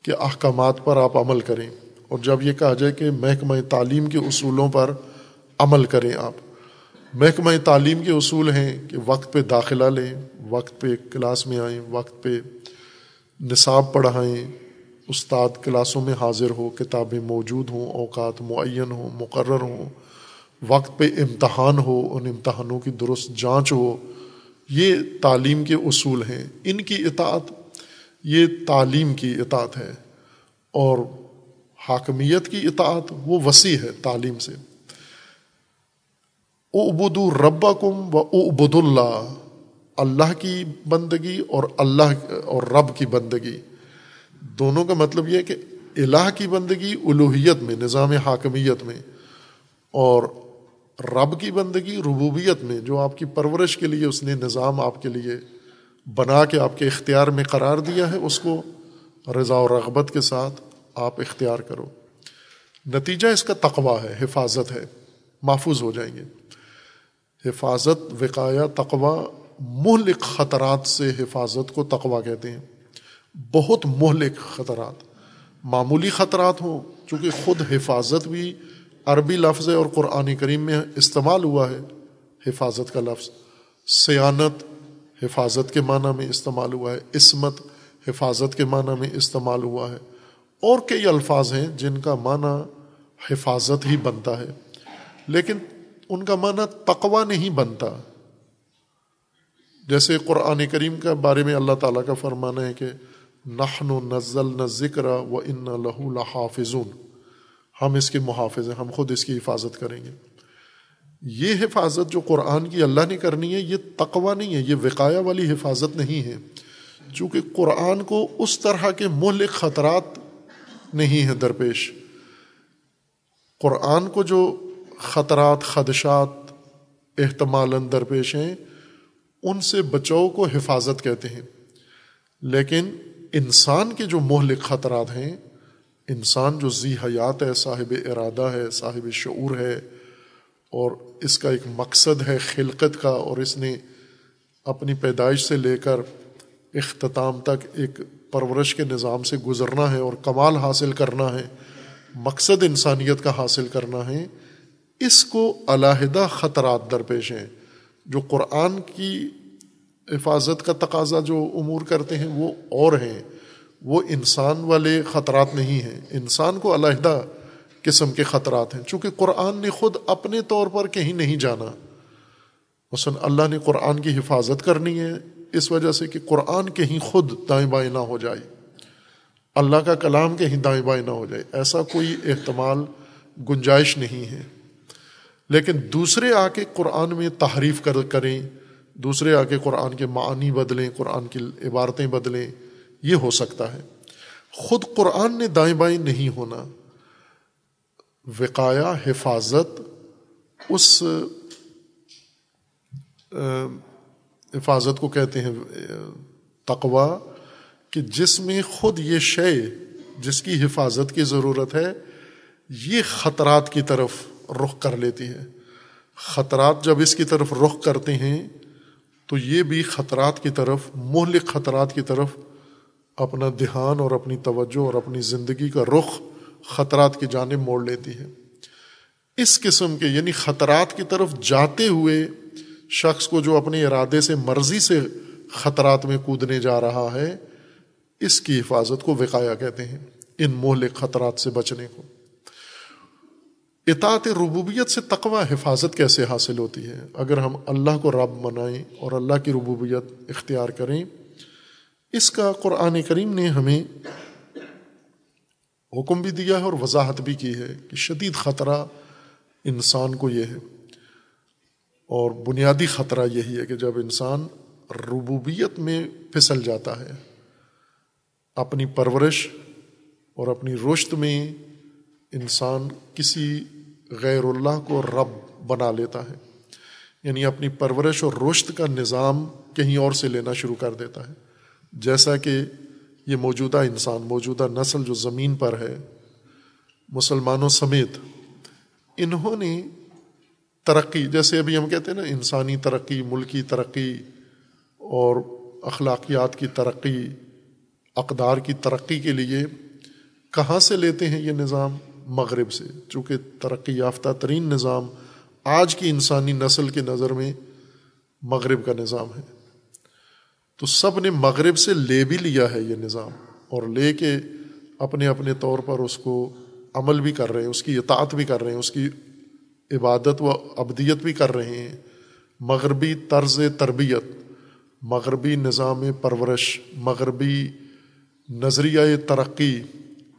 کے احکامات پر آپ عمل کریں، اور جب یہ کہا جائے کہ محکمہ تعلیم کے اصولوں پر عمل کریں آپ۔ محکمہ تعلیم کے اصول ہیں کہ وقت پہ داخلہ لیں، وقت پہ کلاس میں آئیں، وقت پہ نصاب پڑھائیں، استاد کلاسوں میں حاضر ہو، کتابیں موجود ہوں، اوقات معین ہوں، مقرر ہوں وقت پہ امتحان ہو، ان امتحانوں کی درست جانچ ہو، یہ تعلیم کے اصول ہیں۔ ان کی اطاعت، یہ تعلیم کی اطاعت ہے۔ اور حاکمیت کی اطاعت، وہ وسیع ہے تعلیم سے۔ ابود ربا کم و ابود اللہ اللہ کی بندگی اور اللہ اور رب کی بندگی۔ دونوں کا مطلب یہ کہ الہ کی بندگی الوحیت میں، نظام حاکمیت میں۔ اور رب کی بندگی، ربوبیت میں، جو آپ کی پرورش کے لیے، اس نے نظام آپ کے لیے بنا کے آپ کے اختیار میں قرار دیا ہے، اس کو رضا و رغبت کے ساتھ آپ اختیار کرو۔ نتیجہ اس کا تقوا ہے، حفاظت ہے، محفوظ ہو جائیں گے۔ حفاظت وقایا تقوا مہلک خطرات سے حفاظت کو تقوا کہتے ہیں۔ بہت مہلک خطرات، معمولی خطرات ہوں، چونکہ خود حفاظت بھی عربی لفظ ہے اور قرآن کریم میں استعمال ہوا ہے، حفاظت کا لفظ۔ سیانت، حفاظت کے معنی میں استعمال ہوا ہے۔ عصمت، حفاظت کے معنی میں استعمال ہوا ہے۔ اور کئی الفاظ ہیں جن کا معنی حفاظت ہی بنتا ہے۔ لیکن ان کا معنی تقوا نہیں بنتا۔ جیسے قرآن کریم کا بارے میں اللہ تعالیٰ کا فرمانا ہے کہ نحن و نزل نہ ذکر و ان لہو لحافظون۔ ہم اس کے محافظ ہیں، ہم خود اس کی حفاظت کریں گے۔ یہ حفاظت جو قرآن کی اللہ نے کرنی ہے، یہ تقوا نہیں ہے، یہ وقایا والی حفاظت نہیں ہے۔ چونکہ قرآن کو اس طرح کے مہلک خطرات نہیں ہیں درپیش۔ قرآن کو جو خطرات، خدشات احتمال درپیش ہیں، ان سے بچاؤ کو حفاظت کہتے ہیں۔ لیکن انسان کے جو مہلک خطرات ہیں انسان جو ذی حیات ہے، صاحب ارادہ ہے، صاحب شعور ہے، اور اس کا ایک مقصد ہے خلقت کا، اور اس نے اپنی پیدائش سے لے کر اختتام تک ایک پرورش کے نظام سے گزرنا ہے اور کمال حاصل کرنا ہے، مقصد انسانیت کا حاصل کرنا ہے، اس کو علیحدہ خطرات درپیش ہیں۔ جو قرآن کی حفاظت کا تقاضا، جو امور کرتے ہیں، وہ اور ہیں۔ وہ انسان والے خطرات نہیں ہیں۔ انسان کو علیحدہ قسم کے خطرات ہیں۔ چونکہ قرآن نے خود اپنے طور پر کہیں نہیں جانا۔ مثلاً اللہ نے قرآن کی حفاظت کرنی ہے۔ اس وجہ سے کہ قرآن کہیں خود دائیں بائیں نہ ہو جائے۔ اللہ کا کلام کہیں دائیں بائیں نہ ہو جائے۔ ایسا کوئی احتمال، گنجائش نہیں ہے۔ لیکن دوسرے آ کے قرآن میں تحریف کر کریں۔ دوسرے آ کے قرآن کے معنی بدلیں، قرآن کی عبارتیں بدلیں۔ یہ ہو سکتا ہے۔ خود قرآن نے دائیں بائیں نہیں ہونا۔ وقایا حفاظت، اس حفاظت کو کہتے ہیں تقوا کہ جس میں خود یہ شے، جس کی حفاظت کی ضرورت ہے، یہ خطرات کی طرف رخ کر لیتی ہے خطرات جب اس کی طرف رخ کرتے ہیں، تو یہ بھی خطرات کی طرف، مہلک خطرات کی طرف اپنا دھیان اور اپنی توجہ اور اپنی زندگی کا رخ خطرات کی جانب موڑ لیتی ہے۔ اس قسم کے یعنی خطرات کی طرف جاتے ہوئے شخص کو جو اپنے ارادے سے مرضی سے خطرات میں کودنے جا رہا ہے، اس کی حفاظت کو وقایا کہتے ہیں ان مہلک خطرات سے بچنے کو۔ اطاعت ربوبیت سے تقوی حفاظت کیسے حاصل ہوتی ہے؟ اگر ہم اللہ کو رب منائیں اور اللہ کی ربوبیت اختیار کریں اس کا قرآن کریم نے ہمیں حکم بھی دیا ہے اور وضاحت بھی کی ہے کہ شدید خطرہ انسان کو یہ ہے اور بنیادی خطرہ یہی ہے کہ جب انسان ربوبیت میں پھسل جاتا ہے، اپنی پرورش اور اپنی رشت میں انسان کسی غیر اللہ کو رب بنا لیتا ہے یعنی اپنی پرورش اور رشت کا نظام کہیں اور سے لینا شروع کر دیتا ہے۔ جیسا کہ یہ موجودہ انسان، موجودہ نسل جو زمین پر ہے، مسلمانوں سمیت، انہوں نے ترقی، جیسے ابھی ہم کہتے ہیں نا، انسانی ترقی، ملکی ترقی اور اخلاقیات کی ترقی، اقدار کی ترقی کے لیے کہاں سے لیتے ہیں یہ نظام؟ مغرب سے۔ چونکہ ترقی یافتہ ترین نظام آج کی انسانی نسل کے نظر میں مغرب کا نظام ہے۔ تو سب نے مغرب سے لے بھی لیا ہے یہ نظام اور لے کے اپنے اپنے طور پر اس کو عمل بھی کر رہے ہیں، اس کی اطاعت بھی کر رہے ہیں، اس کی عبادت و ابدیت بھی کر رہے ہیں۔ مغربی طرز تربیت، مغربی نظام پرورش، مغربی نظریہ ترقی،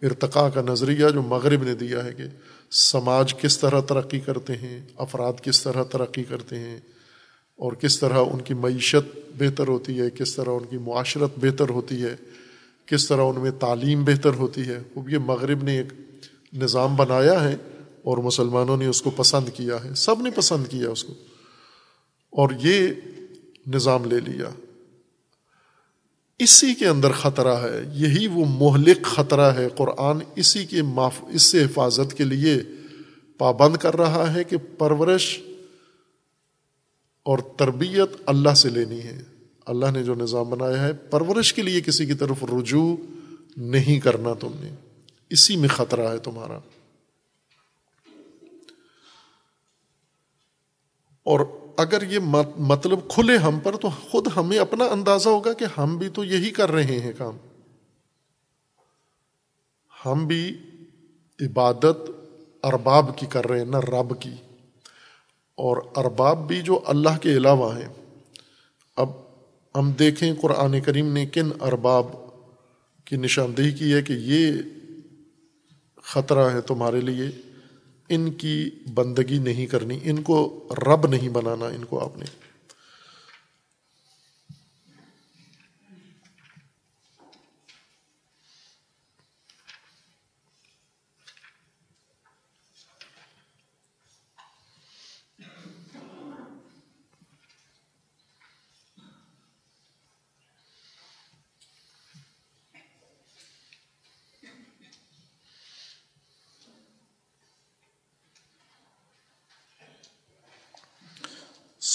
ارتقاء کا نظریہ جو مغرب نے دیا ہے کہ سماج کس طرح ترقی کرتے ہیں، افراد کس طرح ترقی کرتے ہیں۔ اور کس طرح ان کی معیشت بہتر ہوتی ہے، کس طرح ان کی معاشرت بہتر ہوتی ہے، کس طرح ان میں تعلیم بہتر ہوتی ہے۔ وہ یہ مغرب نے ایک نظام بنایا ہے اور مسلمانوں نے اس کو پسند کیا ہے۔ سب نے پسند کیا اس کو۔ اور یہ نظام لے لیا۔ اسی کے اندر خطرہ ہے۔ یہی وہ مہلک خطرہ ہے۔ قرآن اسی کے معاف، اس سے حفاظت کے لیے پابند کر رہا ہے کہ پرورش اور تربیت اللہ سے لینی ہے۔ اللہ نے جو نظام بنایا ہے، پرورش کے لیے کسی کی طرف رجوع نہیں کرنا تم نے۔ اسی میں خطرہ ہے تمہارا۔ اور اگر یہ مطلب کھلے ہم پر، تو خود ہمیں اپنا اندازہ ہوگا کہ ہم بھی تو یہی کر رہے ہیں کام۔ ہم بھی عبادت ارباب کی کر رہے ہیں، نہ رب کی۔ اور ارباب بھی جو اللہ کے علاوہ ہیں۔ اب ہم دیکھیں قرآن کریم نے کن ارباب کی نشاندہی کی ہے کہ یہ خطرہ ہے تمہارے لیے۔ ان کی بندگی نہیں کرنی، ان کو رب نہیں بنانا، ان کو آپ نے۔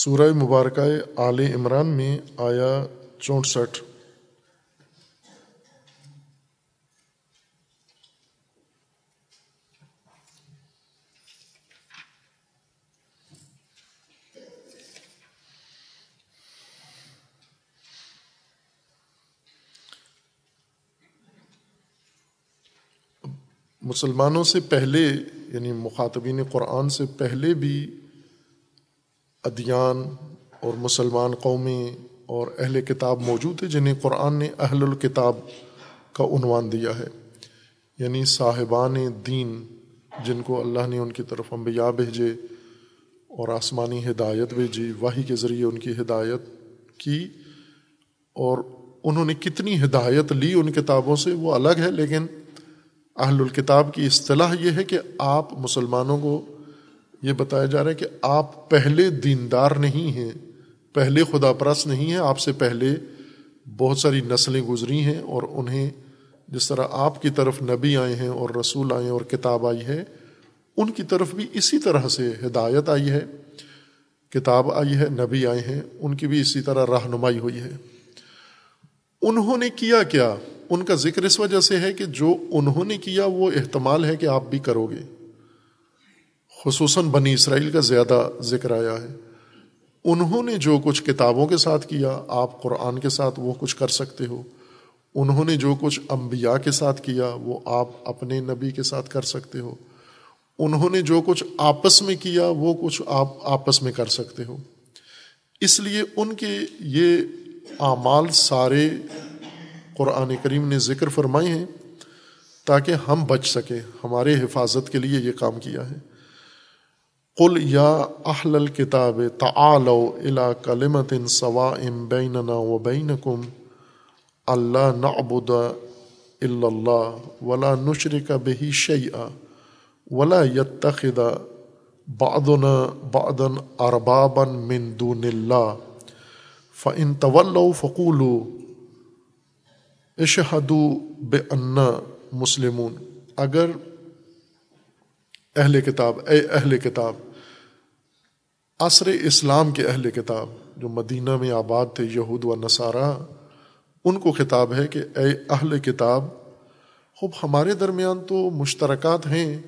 سورہ مبارکہ آل عمران میں آیا چونسٹھ۔ مسلمانوں سے پہلے یعنی مخاطبین قرآن سے پہلے بھی ادیان اور مسلمان قومیں اور اہل کتاب موجود ہے جنہیں قرآن نے اہل الکتاب کا عنوان دیا ہے۔ یعنی صاحبان دین جن کو اللہ نے ان کی طرف انبیاء بھیجے اور آسمانی ہدایت بھیجی واہی کے ذریعے ان کی ہدایت کی۔ اور انہوں نے کتنی ہدایت لی ان کتابوں سے وہ الگ ہے، لیکن اہل الکتاب کی اصطلاح یہ ہے کہ آپ مسلمانوں کو یہ بتایا جا رہا ہے کہ آپ پہلے دیندار نہیں ہیں، پہلے خدا پرست نہیں ہیں، آپ سے پہلے بہت ساری نسلیں گزری ہیں اور انہیں جس طرح آپ کی طرف نبی آئے ہیں اور رسول آئے ہیں اور کتاب آئی ہے، ان کی طرف بھی اسی طرح سے ہدایت آئی ہے، کتاب آئی ہے، نبی آئے ہیں، ان کی بھی اسی طرح رہنمائی ہوئی ہے۔ انہوں نے کیا کیا؟ ان کا ذکر اس وجہ سے ہے کہ جو انہوں نے کیا وہ احتمال ہے کہ آپ بھی کرو گے۔ خصوصاً بنی اسرائیل کا زیادہ ذکر آیا ہے۔ انہوں نے جو کچھ کتابوں کے ساتھ کیا، آپ قرآن کے ساتھ وہ کچھ کر سکتے ہو۔ انہوں نے جو کچھ انبیاء کے ساتھ کیا، وہ آپ اپنے نبی کے ساتھ کر سکتے ہو۔ انہوں نے جو کچھ آپس میں کیا، وہ کچھ آپ آپس میں کر سکتے ہو۔ اس لیے ان کے یہ اعمال سارے قرآن کریم نے ذکر فرمائے ہیں تاکہ ہم بچ سکیں۔ ہمارے حفاظت کے لیے یہ کام کیا ہے۔ قل یا اہل الکتاب تعالو الى کلمت سوا بیننا و بینکم اللہ نعبد الا اللہ ولا نشرک بہی شیئا ولا يتخذ بعضنا بعضا اربابا من دون اللہ فان تولوا فقولوا اشہدوا بأننا مسلمون اگر اہل کتاب، اے اہل کتاب عصر اسلام کے اہل کتاب جو مدینہ میں آباد تھے، یہود و نصارہ، ان کو خطاب ہے کہ اے اہل کتاب، خوب ہمارے درمیان تو مشترکات ہیں۔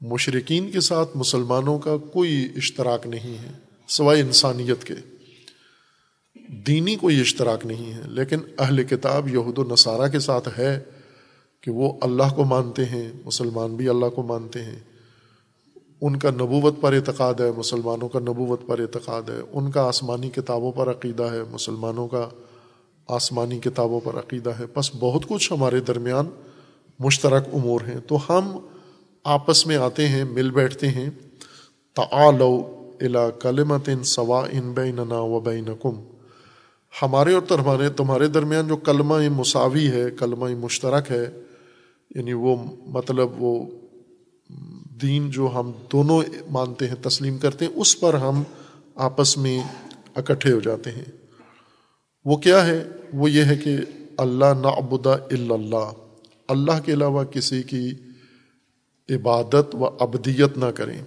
مشرقین کے ساتھ مسلمانوں کا کوئی اشتراک نہیں ہے، سوائے انسانیت کے۔ دینی کوئی اشتراک نہیں ہے، لیکن اہل کتاب یہود و نصارہ کے ساتھ ہے کہ وہ اللہ کو مانتے ہیں، مسلمان بھی اللہ کو مانتے ہیں۔ ان کا نبوت پر اعتقاد ہے، مسلمانوں کا نبوت پر اعتقاد ہے، ان کا آسمانی کتابوں پر عقیدہ ہے، مسلمانوں کا آسمانی کتابوں پر عقیدہ ہے۔ بس بہت کچھ ہمارے درمیان مشترک امور ہیں۔ تو ہم آپس میں آتے ہیں، مل بیٹھتے ہیں۔ تعالو الا کلمت ان سوا ان بیننا و بینکم۔ ہمارے اور تمہارے تمہارے درمیان جو کلمہ مساوی ہے، کلمہ مشترک ہے یعنی وہ مطلب وہ دین جو ہم دونوں مانتے ہیں، تسلیم کرتے ہیں، اس پر ہم آپس میں اکٹھے ہو جاتے ہیں۔ وہ کیا ہے؟ وہ یہ ہے کہ اللہ نعبد الا اللہ۔ اللہ کے علاوہ کسی کی عبادت و ابدیت نہ کریں۔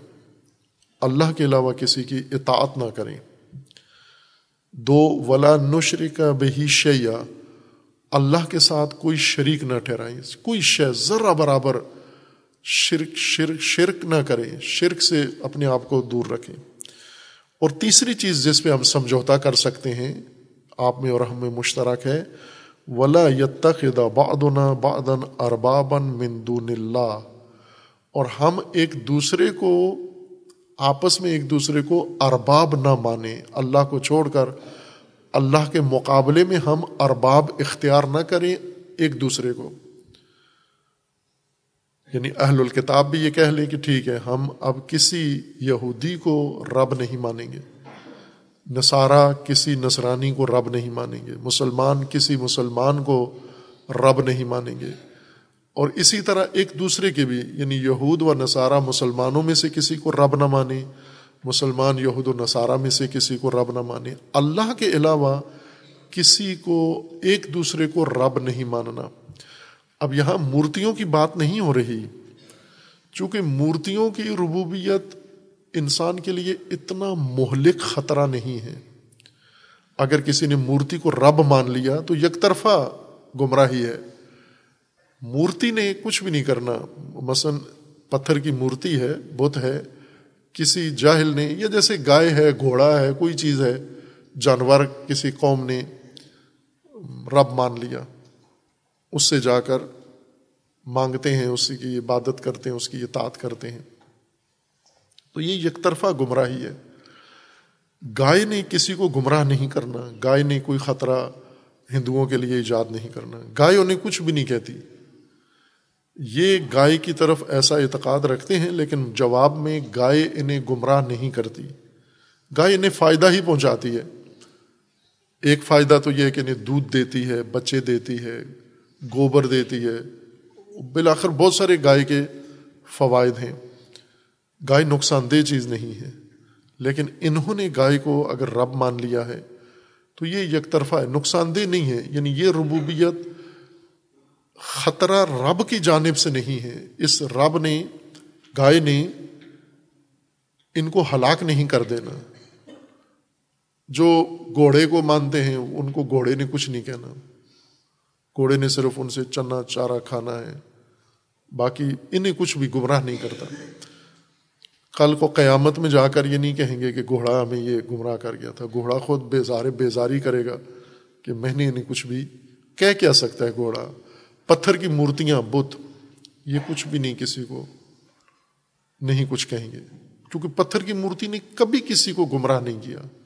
اللہ کے علاوہ کسی کی اطاعت نہ کریں۔ دو، ولا نشر کا بہی شیا اللہ کے ساتھ کوئی شریک نہ ٹھہرائیں۔ کوئی شے ذرا برابر شرک شرک شرک نہ کریں، شرک سے اپنے آپ کو دور رکھیں۔ اور تیسری چیز جس پہ ہم سمجھوتا کر سکتے ہیں، آپ میں اور ہم میں مشترک ہے، ولا یتخذ بعضنا بعضا اربابا من دون اللہ اور ہم ایک دوسرے کو، آپس میں ایک دوسرے کو ارباب نہ مانیں۔ اللہ کو چھوڑ کر، اللہ کے مقابلے میں ہم ارباب اختیار نہ کریں ایک دوسرے کو۔ یعنی اہل الکتاب بھی یہ کہہ لیں کہ ٹھیک ہے، ہم اب کسی یہودی کو رب نہیں مانیں گے۔ نصارہ کسی نصرانی کو رب نہیں مانیں گے۔ مسلمان کسی مسلمان کو رب نہیں مانیں گے۔ اور اسی طرح ایک دوسرے کے بھی یعنی یہود و نصارہ مسلمانوں میں سے کسی کو رب نہ مانے، مسلمان، یہود و نصارہ میں سے کسی کو رب نہ مانے۔ اللہ کے علاوہ کسی کو ایک دوسرے کو رب نہیں ماننا۔ اب یہاں مورتیوں کی بات نہیں ہو رہی۔ چونکہ مورتیوں کی ربوبیت انسان کے لیے اتنا مہلک خطرہ نہیں ہے۔ اگر کسی نے مورتی کو رب مان لیا تو یک طرفہ گمراہی ہے۔ مورتی نے کچھ بھی نہیں کرنا۔ مثلا پتھر کی مورتی ہے، بت ہے، کسی جاہل نے، یا جیسے گائے ہے، گھوڑا ہے، کوئی چیز ہے، جانور کسی قوم نے رب مان لیا۔ اس سے جا کر مانگتے ہیں اسی کی عبادت کرتے ہیں، اس کی اطاعت کرتے ہیں۔ تو یہ یک طرفہ گمراہی ہے۔ گائے نے کسی کو گمراہ نہیں کرنا، گائے نے کوئی خطرہ ہندوؤں کے لیے ایجاد نہیں کرنا۔ گائے انہیں کچھ بھی نہیں کہتی۔ یہ گائے کی طرف ایسا اعتقاد رکھتے ہیں، لیکن جواب میں گائے انہیں گمراہ نہیں کرتی۔ گائے انہیں فائدہ ہی پہنچاتی ہے۔ ایک فائدہ تو یہ ہے کہ انہیں دودھ دیتی ہے، بچے دیتی ہے گوبر دیتی ہے۔ بالآخر بہت سارے گائے کے فوائد ہیں۔ گائے نقصان دہ چیز نہیں ہے۔ لیکن انہوں نے گائے کو اگر رب مان لیا ہے، تو یہ یک طرفہ ہے۔ نقصان دہ نہیں ہے۔ یعنی یہ ربوبیت خطرہ رب کی جانب سے نہیں ہے۔ اس رب نے، گائے نے ان کو ہلاک نہیں کر دینا۔ جو گھوڑے کو مانتے ہیں، ان کو گھوڑے نے کچھ نہیں کہنا۔ گھوڑے نے صرف ان سے چنا، چارہ کھانا ہے۔ باقی انہیں کچھ بھی گمراہ نہیں کرتا۔ کل کو قیامت میں جا کر یہ نہیں کہیں گے کہ گھوڑا ہمیں یہ گمراہ کر گیا تھا۔ گھوڑا خود بیزار بیزاری کرے گا کہ میں نے انہیں کچھ بھی کہہ کیا سکتا ہے گھوڑا۔ پتھر کی مورتیاں، بت، یہ کچھ بھی نہیں کسی کو، نہیں کچھ کہیں گے۔ کیونکہ پتھر کی مورتی نے کبھی کسی کو گمراہ نہیں کیا۔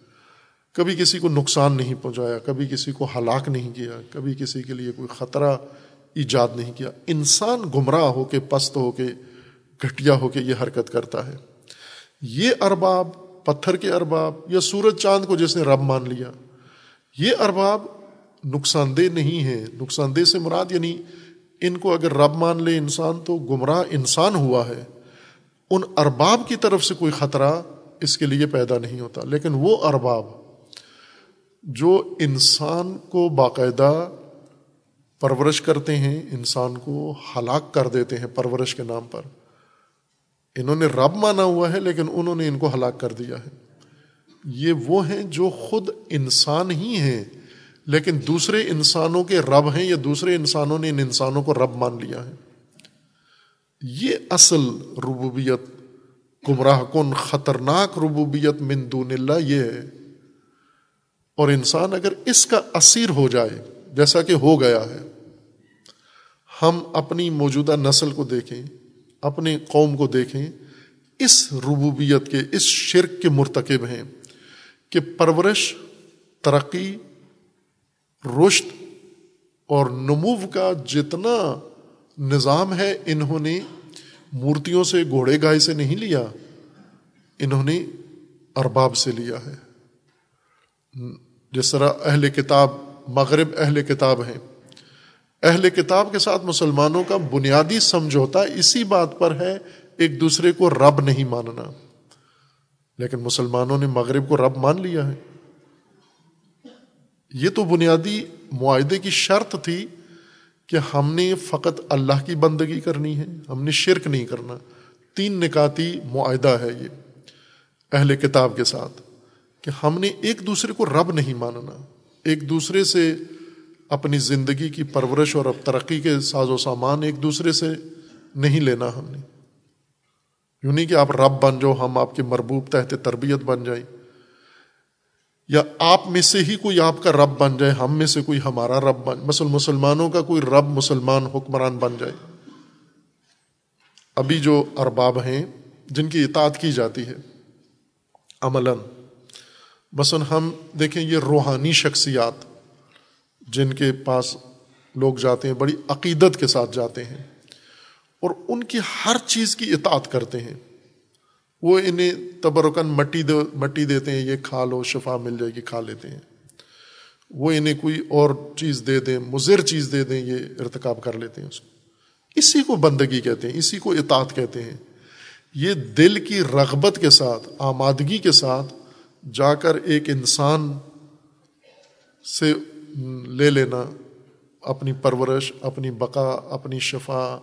کبھی کسی کو نقصان نہیں پہنچایا، کبھی کسی کو ہلاک نہیں کیا، کبھی کسی کے لیے کوئی خطرہ ایجاد نہیں کیا۔ انسان گمراہ ہو کے، پست ہو کے، گھٹیا ہو کے یہ حرکت کرتا ہے۔ یہ ارباب، پتھر کے ارباب یا سورج چاند کو جس نے رب مان لیا، یہ ارباب نقصان دہ نہیں ہے نقصان دہ سے مراد یعنی ان کو اگر رب مان لے انسان تو گمراہ انسان ہوا ہے۔ ان ارباب کی طرف سے کوئی خطرہ اس کے لیے پیدا نہیں ہوتا، لیکن وہ ارباب جو انسان کو باقاعدہ پرورش کرتے ہیں، انسان کو ہلاک کر دیتے ہیں پرورش کے نام پر۔ انہوں نے رب مانا ہوا ہے، لیکن انہوں نے ان کو ہلاک کر دیا ہے۔ یہ وہ ہیں جو خود انسان ہی ہیں، لیکن دوسرے انسانوں کے رب ہیں یا دوسرے انسانوں نے ان انسانوں کو رب مان لیا ہے۔ یہ اصل ربوبیت، گمراہ کن، خطرناک ربوبیت من دون اللہ یہ ہے۔ اور انسان اگر اس کا اسیر ہو جائے، جیسا کہ ہو گیا ہے، ہم اپنی موجودہ نسل کو دیکھیں اپنے قوم کو دیکھیں، اس ربوبیت کے، اس شرک کے مرتکب ہیں کہ پرورش، ترقی رشت اور نمو کا جتنا نظام ہے، انہوں نے مورتیوں سے، گھوڑے گائے سے نہیں لیا، انہوں نے ارباب سے لیا ہے۔ جس طرح اہل کتاب، مغرب اہل کتاب ہیں۔ اہل کتاب کے ساتھ مسلمانوں کا بنیادی سمجھوتا اسی بات پر ہے، ایک دوسرے کو رب نہیں ماننا۔ لیکن مسلمانوں نے مغرب کو رب مان لیا ہے۔ یہ تو بنیادی معاہدے کی شرط تھی کہ ہم نے فقط اللہ کی بندگی کرنی ہے، ہم نے شرک نہیں کرنا۔ تین نکاتی معاہدہ ہے یہ اہل کتاب کے ساتھ۔ کہ ہم نے ایک دوسرے کو رب نہیں ماننا، ایک دوسرے سے اپنی زندگی کی پرورش اور اب ترقی کے ساز و سامان ایک دوسرے سے نہیں لینا ہم نے۔ یوں نہیں کہ آپ رب بن جاؤ، ہم آپ کے مربوب تحت تربیت بن جائیں۔ یا آپ میں سے ہی کوئی آپ کا رب بن جائے، ہم میں سے کوئی ہمارا رب بن مسل مسلمانوں کا کوئی رب مسلمان حکمران بن جائے۔ ابھی جو ارباب ہیں، جن کی اطاعت کی جاتی ہے، عملاً مثلاً ہم دیکھیں یہ روحانی شخصیات جن کے پاس لوگ جاتے ہیں، بڑی عقیدت کے ساتھ جاتے ہیں اور ان کی ہر چیز کی اطاعت کرتے ہیں۔ وہ انہیں تبرکن مٹی دے، مٹی دیتے ہیں، یہ کھا لو، شفا مل جائے گی، کھا لیتے ہیں۔ وہ انہیں کوئی اور چیز دے دیں، مضر چیز دے دیں، یہ ارتکاب کر لیتے ہیں اس کو۔ اسی کو بندگی کہتے ہیں، اسی کو اطاعت کہتے ہیں۔ یہ دل کی رغبت کے ساتھ، آمادگی کے ساتھ جا کر ایک انسان سے لے لینا، اپنی پرورش، اپنی بقا، اپنی شفا،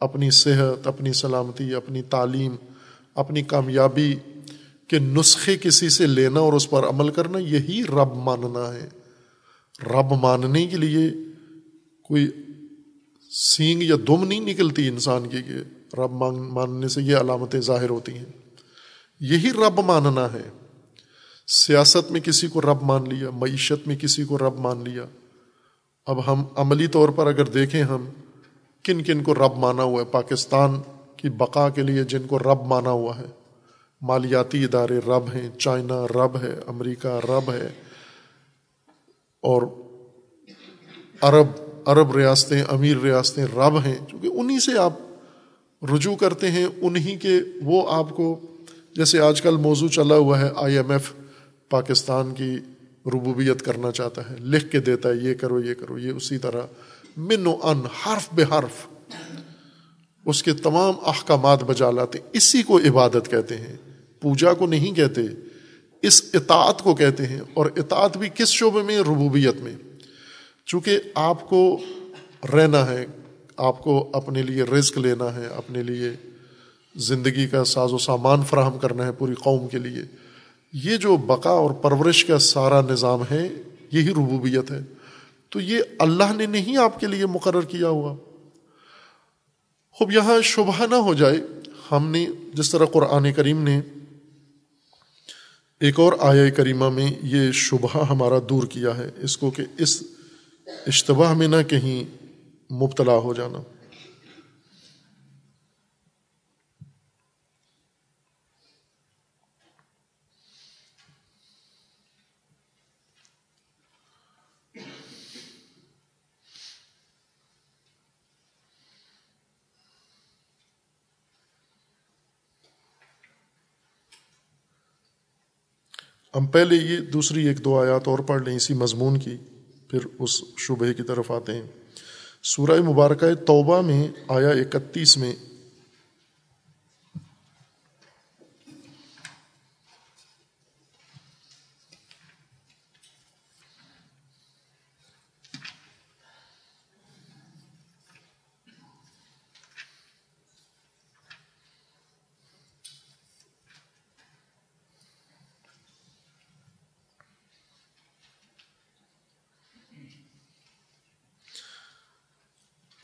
اپنی صحت، اپنی سلامتی، اپنی تعلیم، اپنی کامیابی کے نسخے کسی سے لینا اور اس پر عمل کرنا، یہی رب ماننا ہے۔ رب ماننے کے لیے کوئی سینگ یا دم نہیں نکلتی انسان کی کہ رب ماننے سے یہ علامتیں ظاہر ہوتی ہیں۔ یہی رب ماننا ہے۔ سیاست میں کسی کو رب مان لیا، معیشت میں کسی کو رب مان لیا۔ اب ہم عملی طور پر اگر دیکھیں ہم، کن کن کو رب مانا ہوا ہے؟ پاکستان کی بقا کے لیے جن کو رب مانا ہوا ہے۔ مالیاتی ادارے رب ہیں، چائنا رب ہے، امریکہ رب ہے۔ اور عرب عرب ریاستیں، امیر ریاستیں رب ہیں۔ چونکہ انہی سے آپ رجوع کرتے ہیں، انہی کے وہ آپ کو، جیسے آج کل موضوع چلا ہوا ہے آئی ایم ایف۔ پاکستان کی ربوبیت کرنا چاہتا ہے، لکھ کے دیتا ہے، یہ کرو یہ کرو، یہ اسی طرح۔ من و ان، حرف بے حرف۔ اس کے تمام احکامات بجا لاتے۔ اسی کو عبادت کہتے ہیں۔ پوجا کو نہیں کہتے، اس اطاعت کو کہتے ہیں۔ اور اطاعت بھی کس شعبے میں؟ ربوبیت میں۔ چونکہ آپ کو رہنا ہے، آپ کو اپنے لیے رزق لینا ہے، اپنے لیے زندگی کا ساز و سامان فراہم کرنا ہے پوری قوم کے لیے۔ یہ جو بقا اور پرورش کا سارا نظام ہے، یہی ربوبیت ہے۔ تو یہ اللہ نے نہیں آپ کے لیے مقرر کیا ہوا۔ خوب، یہاں شبہ نہ ہو جائے۔ ہم نے جس طرح قرآن کریم نے ایک اور آیا کریمہ میں یہ شبہ ہمارا دور کیا ہے، اس کو کہ اس اشتباہ میں نہ کہیں مبتلا ہو جانا۔ ہم پہلے یہ دوسری ایک دو آیات اور پڑھ لیں، اسی مضمون کی، پھر اس شبہ کی طرف آتے ہیں۔ سورہ مبارکہ توبہ میں آیا اکتیس میں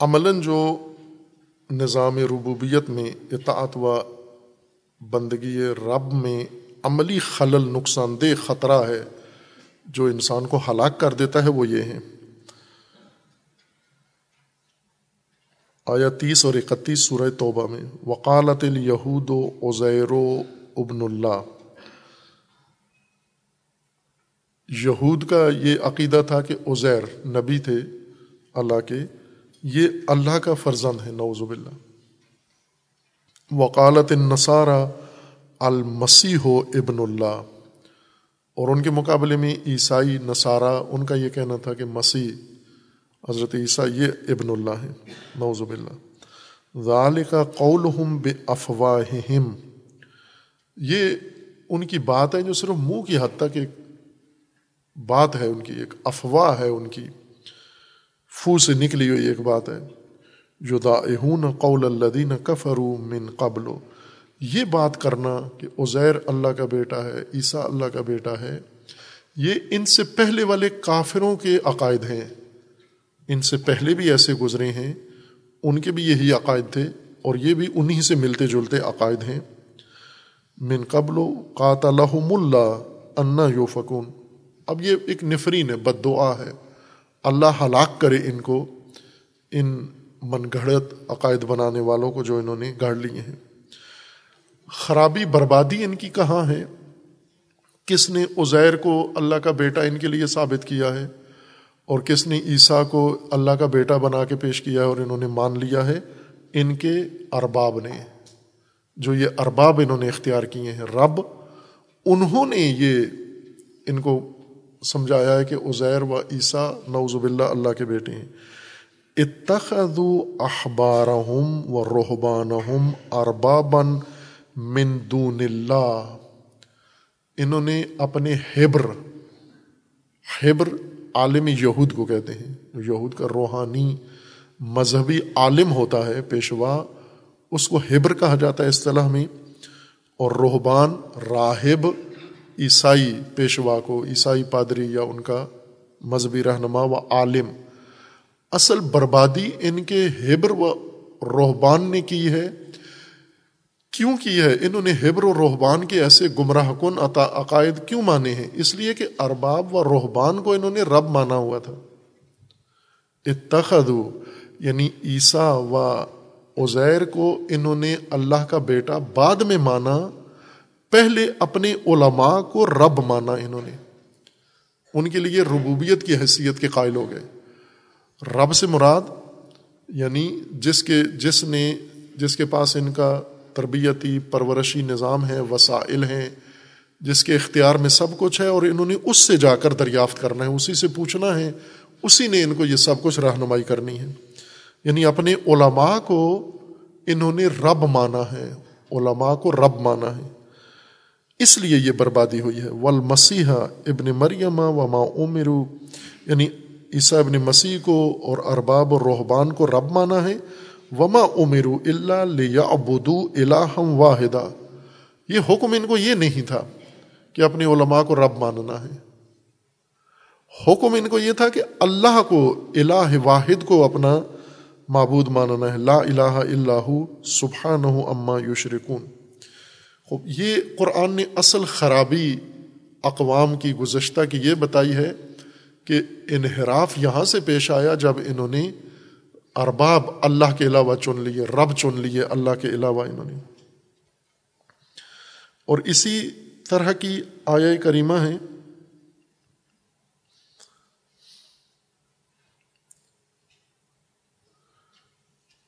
عملاً جو نظام ربوبیت میں اطاعت و بندگی رب میں عملی خلل، نقصان دہ خطرہ ہے، جو انسان کو ہلاک کر دیتا ہے، وہ یہ ہے۔ آیا تیس اور اکتیس سورہ توبہ میں وکالت الہود و عزیر و ابن اللہ یہود کا یہ عقیدہ تھا کہ عزیر نبی تھے، اللہ کے یہ اللہ کا فرزند ہے نوز باللہ۔ وکالت نصارہ المسیح ہو ابن اللہ۔ اور ان کے مقابلے میں عیسائی نصارہ، ان کا یہ کہنا تھا کہ مسیح حضرت عیسیٰ یہ ابن اللہ ہے نوز باللہ۔ ظال کا بے افواہم یہ ان کی بات ہے جو صرف منہ کی حد تک ایک بات ہے، ان کی ایک افواہ ہے، ان کی فو سے نکلی ہوئی ایک بات ہے جو دا قول الدین کفرو من قبل۔ یہ بات کرنا کہ عزیر اللہ کا بیٹا ہے، عیسیٰ اللہ کا بیٹا ہے، یہ ان سے پہلے والے کافروں کے عقائد ہیں۔ ان سے پہلے بھی ایسے گزرے ہیں، ان کے بھی یہی عقائد تھے اور یہ بھی انہی سے ملتے جلتے عقائد ہیں۔ من قبل و قاتلحم اللہ انا یو فکون اب یہ ایک نفرین ہے بد دعا ہے۔ اللہ ہلاک کرے ان کو، ان من گھڑت عقائد بنانے والوں کو جو انہوں نے گاڑ لیے ہیں۔ خرابی بربادی ان کی کہاں ہے؟ کس نے عزیر کو اللہ کا بیٹا ان کے لیے ثابت کیا ہے؟ اور کس نے عیسیٰ کو اللہ کا بیٹا بنا کے پیش کیا ہے اور انہوں نے مان لیا ہے؟ ان کے ارباب نے۔ جو یہ ارباب انہوں نے اختیار کیے ہیں، رب، انہوں نے یہ ان کو سمجھایا ہے کہ عزیر و عیسیٰ نوز باللہ اللہ کے بیٹے ہیں۔ اتخذو احبارہم و رحبانہم اربابن من دون اللہ۔ انہوں نے اپنے ہبر ہبر عالم یہود کو کہتے ہیں۔ یہود کا روحانی مذہبی عالم ہوتا ہے، پیشوا، اس کو ہبر کہا جاتا ہے اصطلاح میں۔ اور روحبان راہب عیسائی پیشوا کو، عیسائی پادری یا ان کا مذہبی رہنما و عالم۔ اصل بربادی ان کے ہیبر و روحبان نے کی ہے۔ کیوں کی ہے؟ انہوں نے ہیبر و روحبان کے ایسے گمراہ کن عقائد کیوں مانے ہیں؟ اس لیے کہ ارباب و روحبان کو انہوں نے رب مانا ہوا تھا۔ اتخذو یعنی عیسیٰ و عزیر کو انہوں نے اللہ کا بیٹا بعد میں مانا۔ پہلے اپنے علماء کو رب مانا انہوں نے۔ ان کے لیے ربوبیت کی حیثیت کے قائل ہو گئے۔ رب سے مراد یعنی جس کے، جس نے، جس کے پاس ان کا تربیتی پرورشی نظام ہے، وسائل ہیں، جس کے اختیار میں سب کچھ ہے اور انہوں نے اس سے جا کر دریافت کرنا ہے، اسی سے پوچھنا ہے، اسی نے ان کو یہ سب کچھ رہنمائی کرنی ہے۔ یعنی اپنے علماء کو انہوں نے رب مانا ہے، علماء کو رب مانا ہے۔ اس لیے یہ بربادی ہوئی ہے۔ ول مسیحا ابن مریم و ما عمرو یعنی عیسیٰ ابن مسیح کو اور ارباب اور روحبان کو رب مانا ہے۔ وما عمرو اللہ لیا ابودو الہم واحدہ یہ حکم ان کو یہ نہیں تھا کہ اپنے علماء کو رب ماننا ہے۔ حکم ان کو یہ تھا کہ اللہ کو، الہ واحد کو اپنا معبود ماننا ہے۔ لا الہ اللہ سبحانہ اما یشرکون۔ یہ قرآن نے اصل خرابی اقوام کی گزشتہ کی یہ بتائی ہے کہ انحراف یہاں سے پیش آیا جب انہوں نے ارباب اللہ کے علاوہ چن لیے، رب چن لیے اللہ کے علاوہ انہوں نے۔ اور اسی طرح کی آیا کریمہ ہے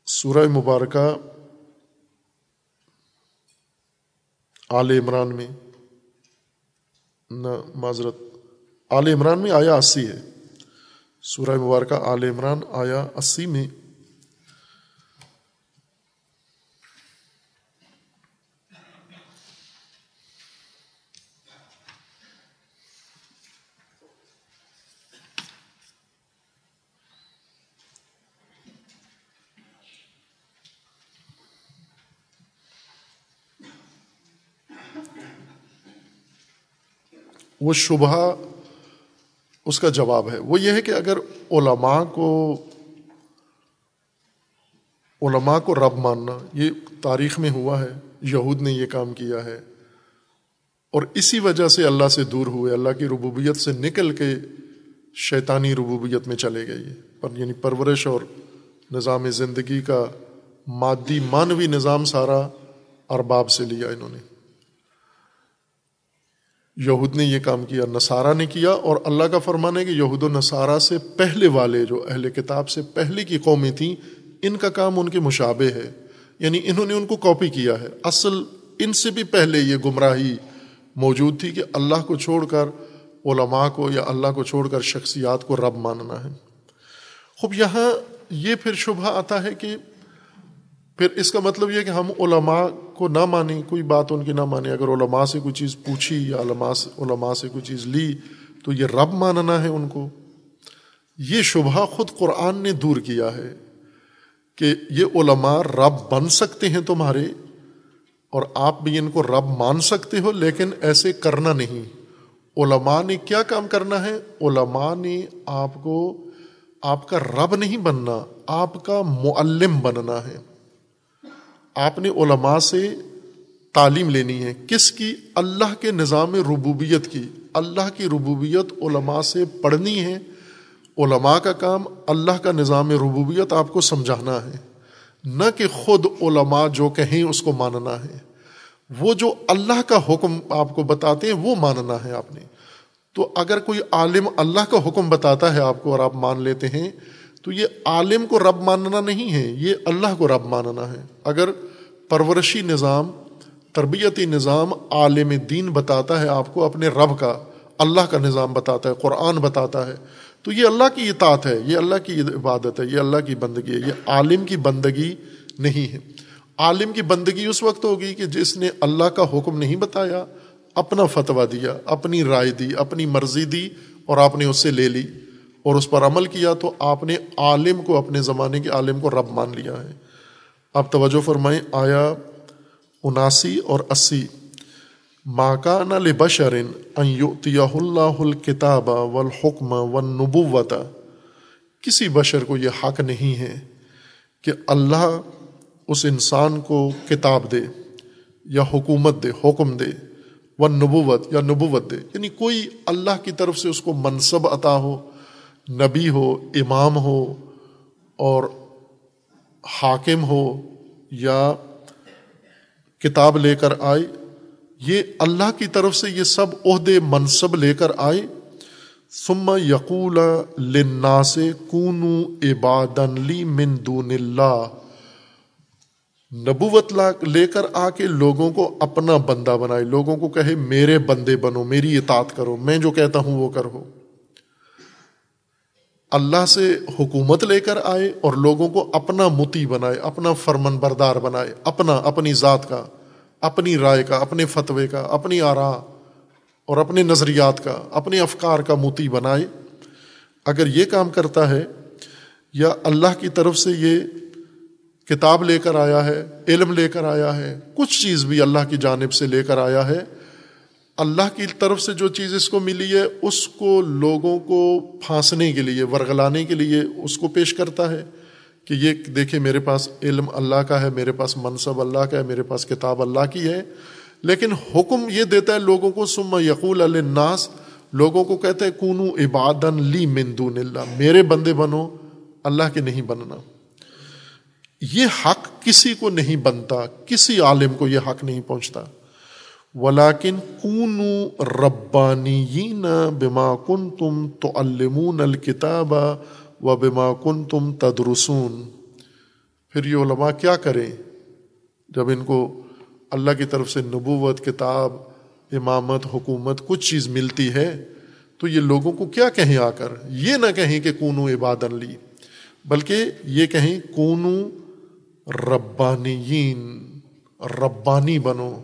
سورہ مبارکہ آل عمران میں۔ نہ معذرت۔ آل عمران میں آیا اسی ہے۔ سورہ مبارکہ آل عمران آیا اسی میں۔ وہ شبہ اس کا جواب ہے۔ وہ یہ ہے کہ اگر علماء کو علماء کو رب ماننا، یہ تاریخ میں ہوا ہے، یہود نے یہ کام کیا ہے، اور اسی وجہ سے اللہ سے دور ہوئے، اللہ کی ربوبیت سے نکل کے شیطانی ربوبیت میں چلے گئے پر یعنی پرورش اور نظام زندگی کا مادی مانوی نظام سارا ارباب سے لیا انہوں نے۔ یہود نے یہ کام کیا، نصارہ نے کیا اور اللہ کا فرمان ہے کہ یہود و نصارہ سے پہلے والے جو اہل کتاب سے پہلے کی قومیں تھیں، ان کا کام ان کے مشابے ہے۔ یعنی انہوں نے ان کو کاپی کیا ہے۔ اصل ان سے بھی پہلے یہ گمراہی موجود تھی کہ اللہ کو چھوڑ کر علماء کو یا اللہ کو چھوڑ کر شخصیات کو رب ماننا ہے۔ خوب، یہاں یہ پھر شبہ آتا ہے کہ پھر اس کا مطلب یہ کہ ہم علماء کو نہ مانیں، کوئی بات ان کی نہ مانیں اگر علماء سے کوئی چیز پوچھی یا علماء سے علماء سے کوئی چیز لی تو یہ رب ماننا ہے ان کو۔ یہ شبہ خود قرآن نے دور کیا ہے کہ یہ علماء رب بن سکتے ہیں تمہارے اور آپ بھی ان کو رب مان سکتے ہو، لیکن ایسے کرنا نہیں۔ علماء نے کیا کام کرنا ہے؟ علماء نے آپ کو، آپ کا رب نہیں بننا، آپ کا معلم بننا ہے۔ آپ نے علماء سے تعلیم لینی ہے۔ کس کی؟ اللہ کے نظام ربوبیت کی۔ اللہ کی ربوبیت علماء سے پڑھنی ہے۔ علماء کا کام اللہ کا نظام ربوبیت آپ کو سمجھانا ہے۔ نہ کہ خود علماء جو کہیں اس کو ماننا ہے۔ وہ جو اللہ کا حکم آپ کو بتاتے ہیں، وہ ماننا ہے آپ نے۔ تو اگر کوئی عالم اللہ کا حکم بتاتا ہے آپ کو اور آپ مان لیتے ہیں تو یہ عالم کو رب ماننا نہیں ہے، یہ اللہ کو رب ماننا ہے۔ اگر پرورشی نظام، تربیتی نظام عالم دین بتاتا ہے، آپ کو اپنے رب کا، اللہ کا نظام بتاتا ہے، قرآن بتاتا ہے، تو یہ اللہ کی اطاعت ہے، یہ اللہ کی عبادت ہے، یہ اللہ کی بندگی ہے، یہ عالم کی بندگی نہیں ہے۔ عالم کی بندگی اس وقت ہوگی کہ جس نے اللہ کا حکم نہیں بتایا، اپنا فتویٰ دیا، اپنی رائے دی، اپنی مرضی دی اور آپ نے اس سے لے لی۔ اور اس پر عمل کیا تو آپ نے عالم کو اپنے زمانے کے عالم کو رب مان لیا ہے۔ آپ توجہ فرمائیں، آیا اناسی اور اسی۔ ماکان لبشرن اللہ الکتاب والحکم والنبوت کسی بشر کو یہ حق نہیں ہے کہ اللہ اس انسان کو کتاب دے یا حکومت دے، حکم دے و نبوت یا نبوت دے۔ یعنی کوئی اللہ کی طرف سے اس کو منصب عطا ہو نبی ہو، امام ہو اور حاکم ہو یا کتاب لے کر آئے، یہ اللہ کی طرف سے یہ سب عہدے منصب لے کر آئے۔ ثم یقول لنا سے کونو عبادن لی من دون اللہ۔ نبوت لے کر آ کے لوگوں کو اپنا بندہ بنائے، لوگوں کو کہے، میرے بندے بنو، میری اطاعت کرو، میں جو کہتا ہوں وہ کرو۔ اللہ سے حکومت لے کر آئے اور لوگوں کو اپنا متی بنائے، اپنا فرمن بردار بنائے، اپنا، اپنی ذات کا، اپنی رائے کا، اپنے فتوے کا، اپنی آرا اور اپنے نظریات کا، اپنے افکار کا موتی بنائے۔ اگر یہ کام کرتا ہے، یا اللہ کی طرف سے یہ کتاب لے کر آیا ہے، علم لے کر آیا ہے، کچھ چیز بھی اللہ کی جانب سے لے کر آیا ہے اللہ کی طرف سے جو چیز اس کو ملی ہے، اس کو لوگوں کو پھانسنے کے لیے، ورگلانے کے لیے اس کو پیش کرتا ہے کہ یہ دیکھیں میرے پاس علم اللہ کا ہے، میرے پاس منصب اللہ کا ہے، میرے پاس کتاب اللہ کی ہے۔ لیکن حکم یہ دیتا ہے لوگوں کو سم یقول الناس لوگوں کو کہتے ہیں کونو عبادن لی مندون اللہ، میرے بندے بنو، اللہ کے نہیں بننا۔ یہ حق کسی کو نہیں بنتا، کسی عالم کو یہ حق نہیں پہنچتا۔ ولاکن کون ربانی بما کن تم تو المون الکتاب و بما کن تم تدرسون۔ پھر یہ علماء کیا کریں؟ جب ان کو اللہ کی طرف سے نبوت، کتاب، امامت، حکومت کچھ چیز ملتی ہے، تو یہ لوگوں کو کیا کہیں آ کر؟ یہ نہ کہیں کہ کونو عبادن لی، بلکہ یہ کہیں کونو ربانیین، ربانی بنو۔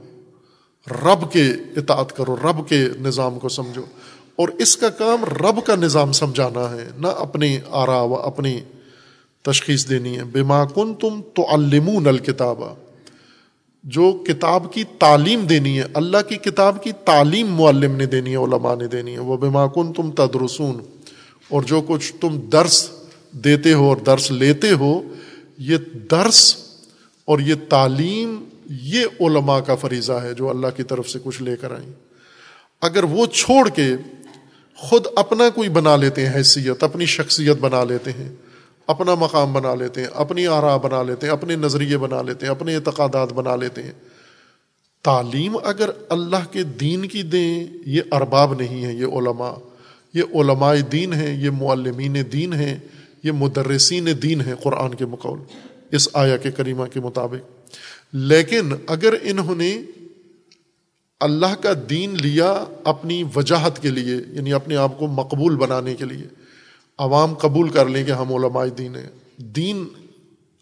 رب کے اطاعت کرو، رب کے نظام کو سمجھو۔ اور اس کا کام رب کا نظام سمجھانا ہے، نہ اپنی آرا و اپنی تشخیص دینی ہے۔ بما کن تم تو المون الکتابہ جو کتاب کی تعلیم دینی ہے، اللہ کی کتاب کی تعلیم معلم نے دینی ہے، علماء نے دینی ہے۔ وہ بما کن تم تدرسون۔ اور جو کچھ تم درس دیتے ہو اور درس لیتے ہو، یہ درس اور یہ تعلیم یہ علماء کا فریضہ ہے جو اللہ کی طرف سے کچھ لے کر آئیں۔ اگر وہ چھوڑ کے خود اپنا کوئی بنا لیتے ہیں حیثیت، اپنی شخصیت بنا لیتے ہیں، اپنا مقام بنا لیتے ہیں، اپنی آرا بنا لیتے ہیں، اپنے نظریے بنا لیتے ہیں، اپنے اعتقادات بنا لیتے ہیں، تعلیم اگر اللہ کے دین کی دیں، یہ ارباب نہیں ہے یہ علماء۔ یہ علماء دین ہیں، یہ معلمین دین ہیں، یہ مدرسین دین ہیں قرآن کے مقول اس آیا کے کریمہ کے مطابق۔ لیکن اگر انہوں نے اللہ کا دین لیا اپنی وجاہت کے لیے یعنی اپنے آپ کو مقبول بنانے کے لیے، عوام قبول کر لیں کہ ہم علماء دین ہیں۔ دین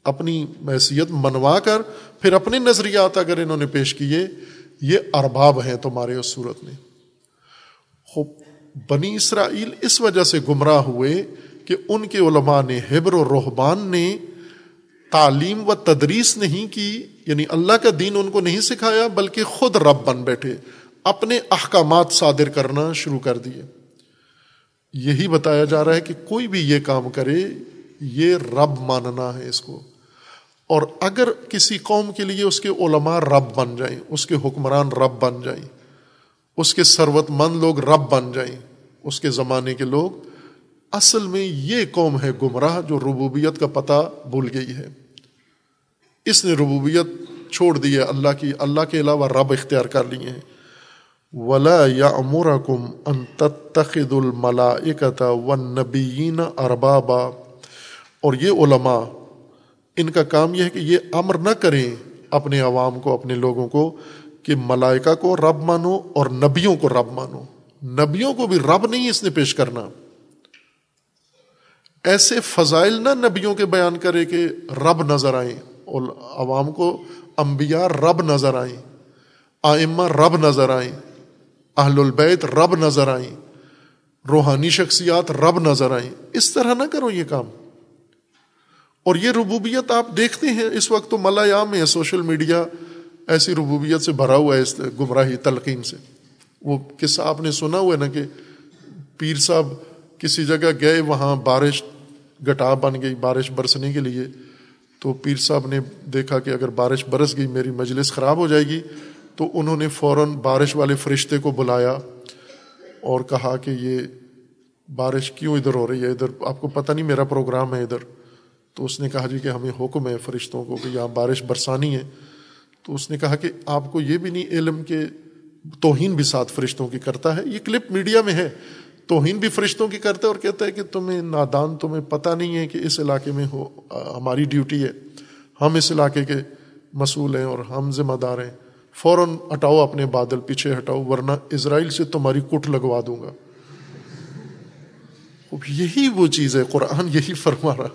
اپنی حیثیت منوا کر پھر اپنے نظریات اگر انہوں نے پیش کیے، یہ ارباب ہیں تمہارے اس صورت میں۔ بنی اسرائیل اس وجہ سے گمراہ ہوئے کہ ان کے علماء نے، حبر و رحبان نے تعلیم و تدریس نہیں کی یعنی اللہ کا دین ان کو نہیں سکھایا، بلکہ خود رب بن بیٹھے، اپنے احکامات صادر کرنا شروع کر دیے۔ یہی بتایا جا رہا ہے کہ کوئی بھی یہ کام کرے، یہ رب ماننا ہے اس کو۔ اور اگر کسی قوم کے لیے اس کے علماء رب بن جائیں، اس کے حکمران رب بن جائیں، اس کے ثروت مند لوگ رب بن جائیں، اس کے زمانے کے لوگ اصل میں یہ قوم ہے گمراہ جو ربوبیت کا پتہ بھول گئی ہے۔ اس نے ربوبیت چھوڑ دی ہے، اللہ کی، اللہ کے علاوہ رب اختیار کر لیے ہیں۔ ولا یا امور کم ان تخد الملا و نبیین اربابا اور یہ علماء، ان کا کام یہ ہے کہ یہ امر نہ کریں اپنے عوام کو، اپنے لوگوں کو کہ ملائکہ کو رب مانو اور نبیوں کو رب مانو۔ نبیوں کو بھی رب نہیں اس نے پیش کرنا۔ ایسے فضائل نہ نبیوں کے بیان کرے کہ رب نظر آئیں اور عوام کو انبیاء رب نظر آئیں، آئمہ رب نظر آئیں، اہل البیت رب نظر آئیں، روحانی شخصیات رب نظر آئیں۔ اس طرح نہ کرو یہ کام۔ اور یہ ربوبیت آپ دیکھتے ہیں، اس وقت تو ملا عام ہے، سوشل میڈیا ایسی ربوبیت سے بھرا ہوا ہے، اس گمراہی تلقین سے۔ وہ قصہ آپ نے سنا ہوا ہے نا کہ پیر صاحب کسی جگہ گئے، وہاں بارش گٹا بن گئی، بارش برسنے کے لیے۔ تو پیر صاحب نے دیکھا کہ اگر بارش برس گئی، میری مجلس خراب ہو جائے گی۔ تو انہوں نے فوراً بارش والے فرشتے کو بلایا اور کہا کہ یہ بارش کیوں ادھر ہو رہی ہے؟ ادھر آپ کو پتہ نہیں، میرا پروگرام ہے ادھر۔ تو اس نے کہا جی کہ ہمیں حکم ہے فرشتوں کو کہ یہاں بارش برسانی ہے۔ تو اس نے کہا کہ آپ کو یہ بھی نہیں، علم کے توہین بھی ساتھ فرشتوں کی کرتا ہے۔ یہ کلپ میڈیا میں ہے۔ توہین بھی فرشتوں کی کرتا ہے اور کہتا ہے کہ تمہیں نادان، تمہیں پتہ نہیں ہے کہ اس علاقے میں ہو ہماری ڈیوٹی ہے۔ ہم اس علاقے کے مسئول ہیں اور ہم ذمہ دار ہیں۔ فوراً ہٹاؤ اپنے بادل پیچھے ہٹاؤ، ورنہ اسرائیل سے تمہاری کٹ لگوا دوں گا۔ یہی وہ چیز ہے، قرآن یہی فرما رہا۔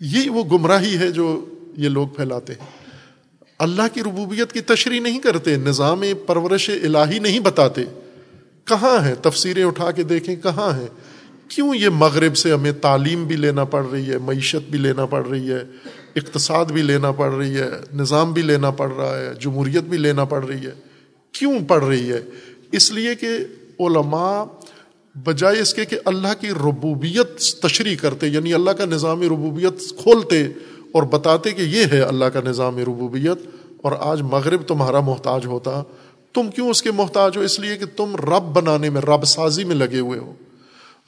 یہی وہ گمراہی ہے جو یہ لوگ پھیلاتے ہیں۔ اللہ کی ربوبیت کی تشریح نہیں کرتے، نظام پرورش الہی نہیں بتاتے۔ کہاں ہے تفسیریں اٹھا کے دیکھیں کہاں ہے کیوں یہ مغرب سے ہمیں تعلیم بھی لینا پڑ رہی ہے، معیشت بھی لینا پڑ رہی ہے، اقتصاد بھی لینا پڑ رہی ہے، نظام بھی لینا پڑ رہا ہے، جمہوریت بھی لینا پڑ رہی ہے۔ کیوں پڑ رہی ہے؟ اس لیے کہ علماء بجائے اس کے کہ اللہ کی ربوبیت تشریح کرتے یعنی اللہ کا نظام ربوبیت کھولتے اور بتاتے کہ یہ ہے اللہ کا نظام ربوبیت اور آج مغرب تمہارا محتاج ہوتا۔ تم کیوں اس کے محتاج ہو؟ اس لیے کہ تم رب بنانے میں، رب سازی میں لگے ہوئے ہو۔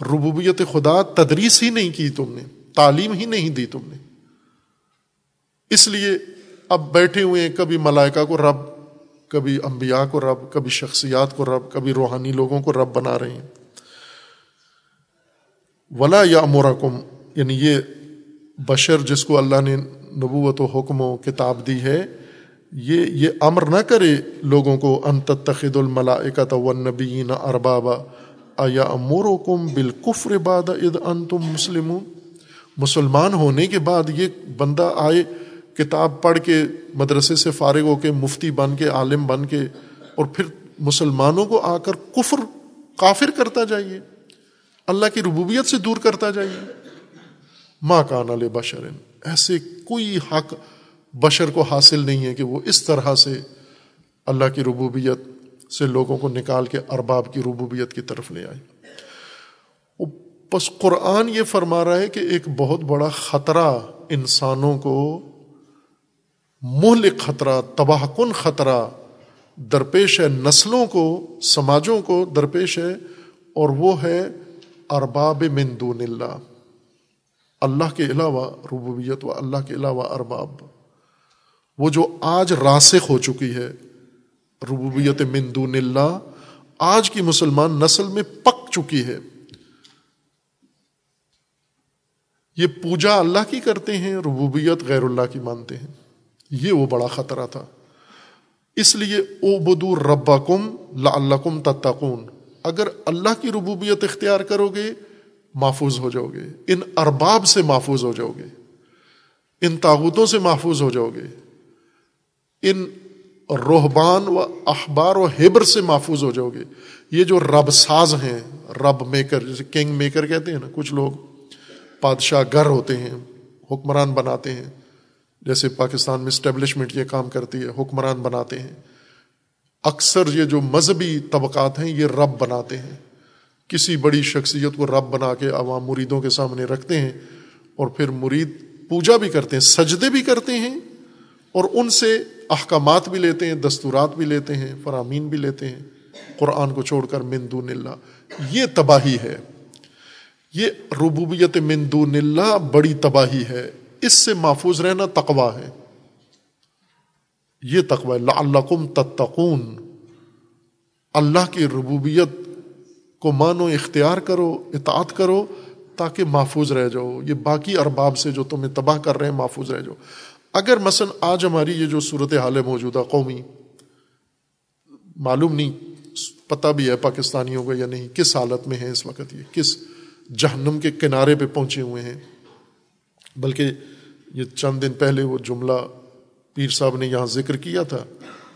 ربوبیت خدا تدریس ہی نہیں کی تم نے، تعلیم ہی نہیں دی تم نے۔ اس لیے اب بیٹھے ہوئے ہیں، کبھی ملائکہ کو رب، کبھی انبیاء کو رب، کبھی شخصیات کو رب، کبھی روحانی لوگوں کو رب بنا رہے ہیں۔ ولا یا امورکم یعنی یہ بشر جس کو اللہ نے نبوت و حکم و کتاب دی ہے یہ یہ امر نہ کرے لوگوں کو انت تخد الملائکت والنبیین اربابا ایا امورکم بالکفر بعد اذ انتم مسلمون۔ مسلمان ہونے کے بعد یہ بندہ آئے، کتاب پڑھ کے، مدرسے سے فارغ ہو کے، مفتی بن کے، عالم بن کے، اور پھر مسلمانوں کو آ کر کفر کافر کرتا جائیے۔ اللہ کی ربوبیت سے دور کرتا جائیے۔ ماں کان علیہ بشرن ایسے کوئی حق بشر کو حاصل نہیں ہے کہ وہ اس طرح سے اللہ کی ربوبیت سے لوگوں کو نکال کے ارباب کی ربوبیت کی طرف لے آئے۔ بس قرآن یہ فرما رہا ہے کہ ایک بہت بڑا خطرہ انسانوں کو مہلک خطرہ، تباہ کن خطرہ، درپیش ہے نسلوں کو، سماجوں کو درپیش ہے اور وہ ہے ارباب من دون اللہ۔ اللہ کے علاوہ ربوبیت و اللہ کے علاوہ ارباب۔ وہ جو آج راسخ ہو چکی ہے، ربوبیت من دون اللہ، آج کی مسلمان نسل میں پک چکی ہے۔ یہ پوجا اللہ کی کرتے ہیں، ربوبیت غیر اللہ کی مانتے ہیں۔ یہ وہ بڑا خطرہ تھا۔ اس لیے او بدو ربا کم لم تتقون۔ اگر اللہ کی ربوبیت اختیار کرو گے، محفوظ ہو جاؤ گے۔ ان ارباب سے محفوظ ہو جاؤ گے۔ ان تاغتوں سے محفوظ ہو جاؤ گے۔ ان روحبان و اخبار و ہیبر سے محفوظ ہو جاؤ گے۔ یہ جو رب ساز ہیں، رب میکر جیسے کنگ میکر کہتے ہیں نا، کچھ لوگ بادشاہ گر ہوتے ہیں، حکمران بناتے ہیں۔ جیسے پاکستان میں اسٹیبلشمنٹ یہ کام کرتی ہے، حکمران بناتے ہیں۔ اکثر یہ جو مذہبی طبقات ہیں، یہ رب بناتے ہیں۔ کسی بڑی شخصیت کو رب بنا کے عوام مریدوں کے سامنے رکھتے ہیں اور پھر مرید پوجا بھی کرتے ہیں، سجدے بھی کرتے ہیں اور ان سے احکامات بھی لیتے ہیں، دستورات بھی لیتے ہیں، فرامین بھی لیتے ہیں۔ قرآن کو چھوڑ کر مندون اللہ۔ یہ تباہی ہے۔ یہ ربوبیت مندون اللہ بڑی تباہی ہے۔ اس سے محفوظ رہنا تقوا ہے۔ یہ تقوا ہے۔ تتقون۔ اللہ کی ربوبیت کو مانو، اختیار کرو، اطاعت کرو تاکہ محفوظ رہ جاؤ۔ یہ باقی ارباب سے جو تمہیں تباہ کر رہے ہیں، محفوظ رہ جاؤ۔ اگر مثلا آج ہماری یہ جو صورت حال ہے موجودہ قومی، معلوم نہیں، پتہ بھی ہے پاکستانیوں کو یا نہیں، کس حالت میں ہے اس وقت یہ، کس جہنم کے کنارے پہ پہنچے ہوئے ہیں۔ بلکہ یہ چند دن پہلے وہ جملہ پیر صاحب نے یہاں ذکر کیا تھا،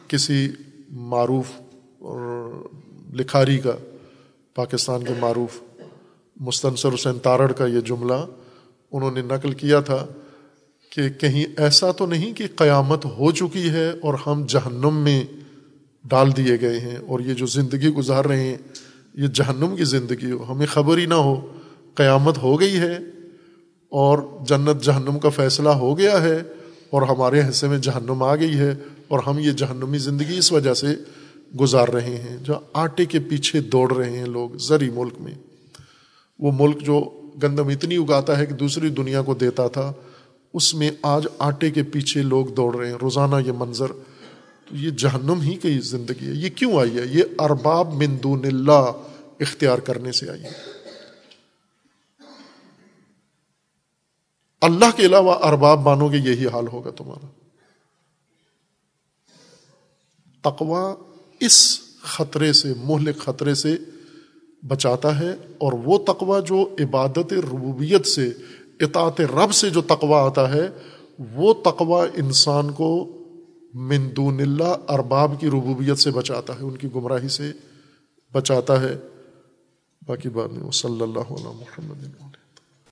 کسی معروف اور لکھاری کا، پاکستان کے معروف مستنصر حسین تارڑ کا یہ جملہ انہوں نے نقل کیا تھا۔ کہ کہیں ایسا تو نہیں کہ قیامت ہو چکی ہے اور ہم جہنم میں ڈال دیے گئے ہیں اور یہ جو زندگی گزار رہے ہیں، یہ جہنم کی زندگی ہو۔ ہمیں خبر ہی نہ ہو۔ قیامت ہو گئی ہے اور جنت جہنم کا فیصلہ ہو گیا ہے اور ہمارے حصے میں جہنم آ گئی ہے اور ہم یہ جہنمی زندگی اس وجہ سے گزار رہے ہیں۔ جو آٹے کے پیچھے دوڑ رہے ہیں لوگ زرعی ملک میں۔ وہ ملک جو گندم اتنی اگاتا ہے کہ دوسری دنیا کو دیتا تھا۔ اس میں آج آٹے کے پیچھے لوگ دوڑ رہے ہیں، روزانہ یہ منظر تو یہ جہنم ہی کی زندگی ہے۔ یہ کیوں آئی ہے؟ یہ ارباب من دون اللہ اختیار کرنے سے آئی ہے۔ اللہ کے علاوہ ارباب مانو گے، یہی حال ہوگا تمہارا۔ تقوا اس خطرے سے، مہلک خطرے سے بچاتا ہے اور وہ تقوا جو عبادت ربوبیت سے اطاعت رب سے جو تقوا آتا ہے، وہ تقوا انسان کو مندون اللہ ارباب کی ربوبیت سے بچاتا ہے، ان کی گمراہی سے بچاتا ہے۔ باقی بات نہیں۔ صلی اللہ علیہ محمد۔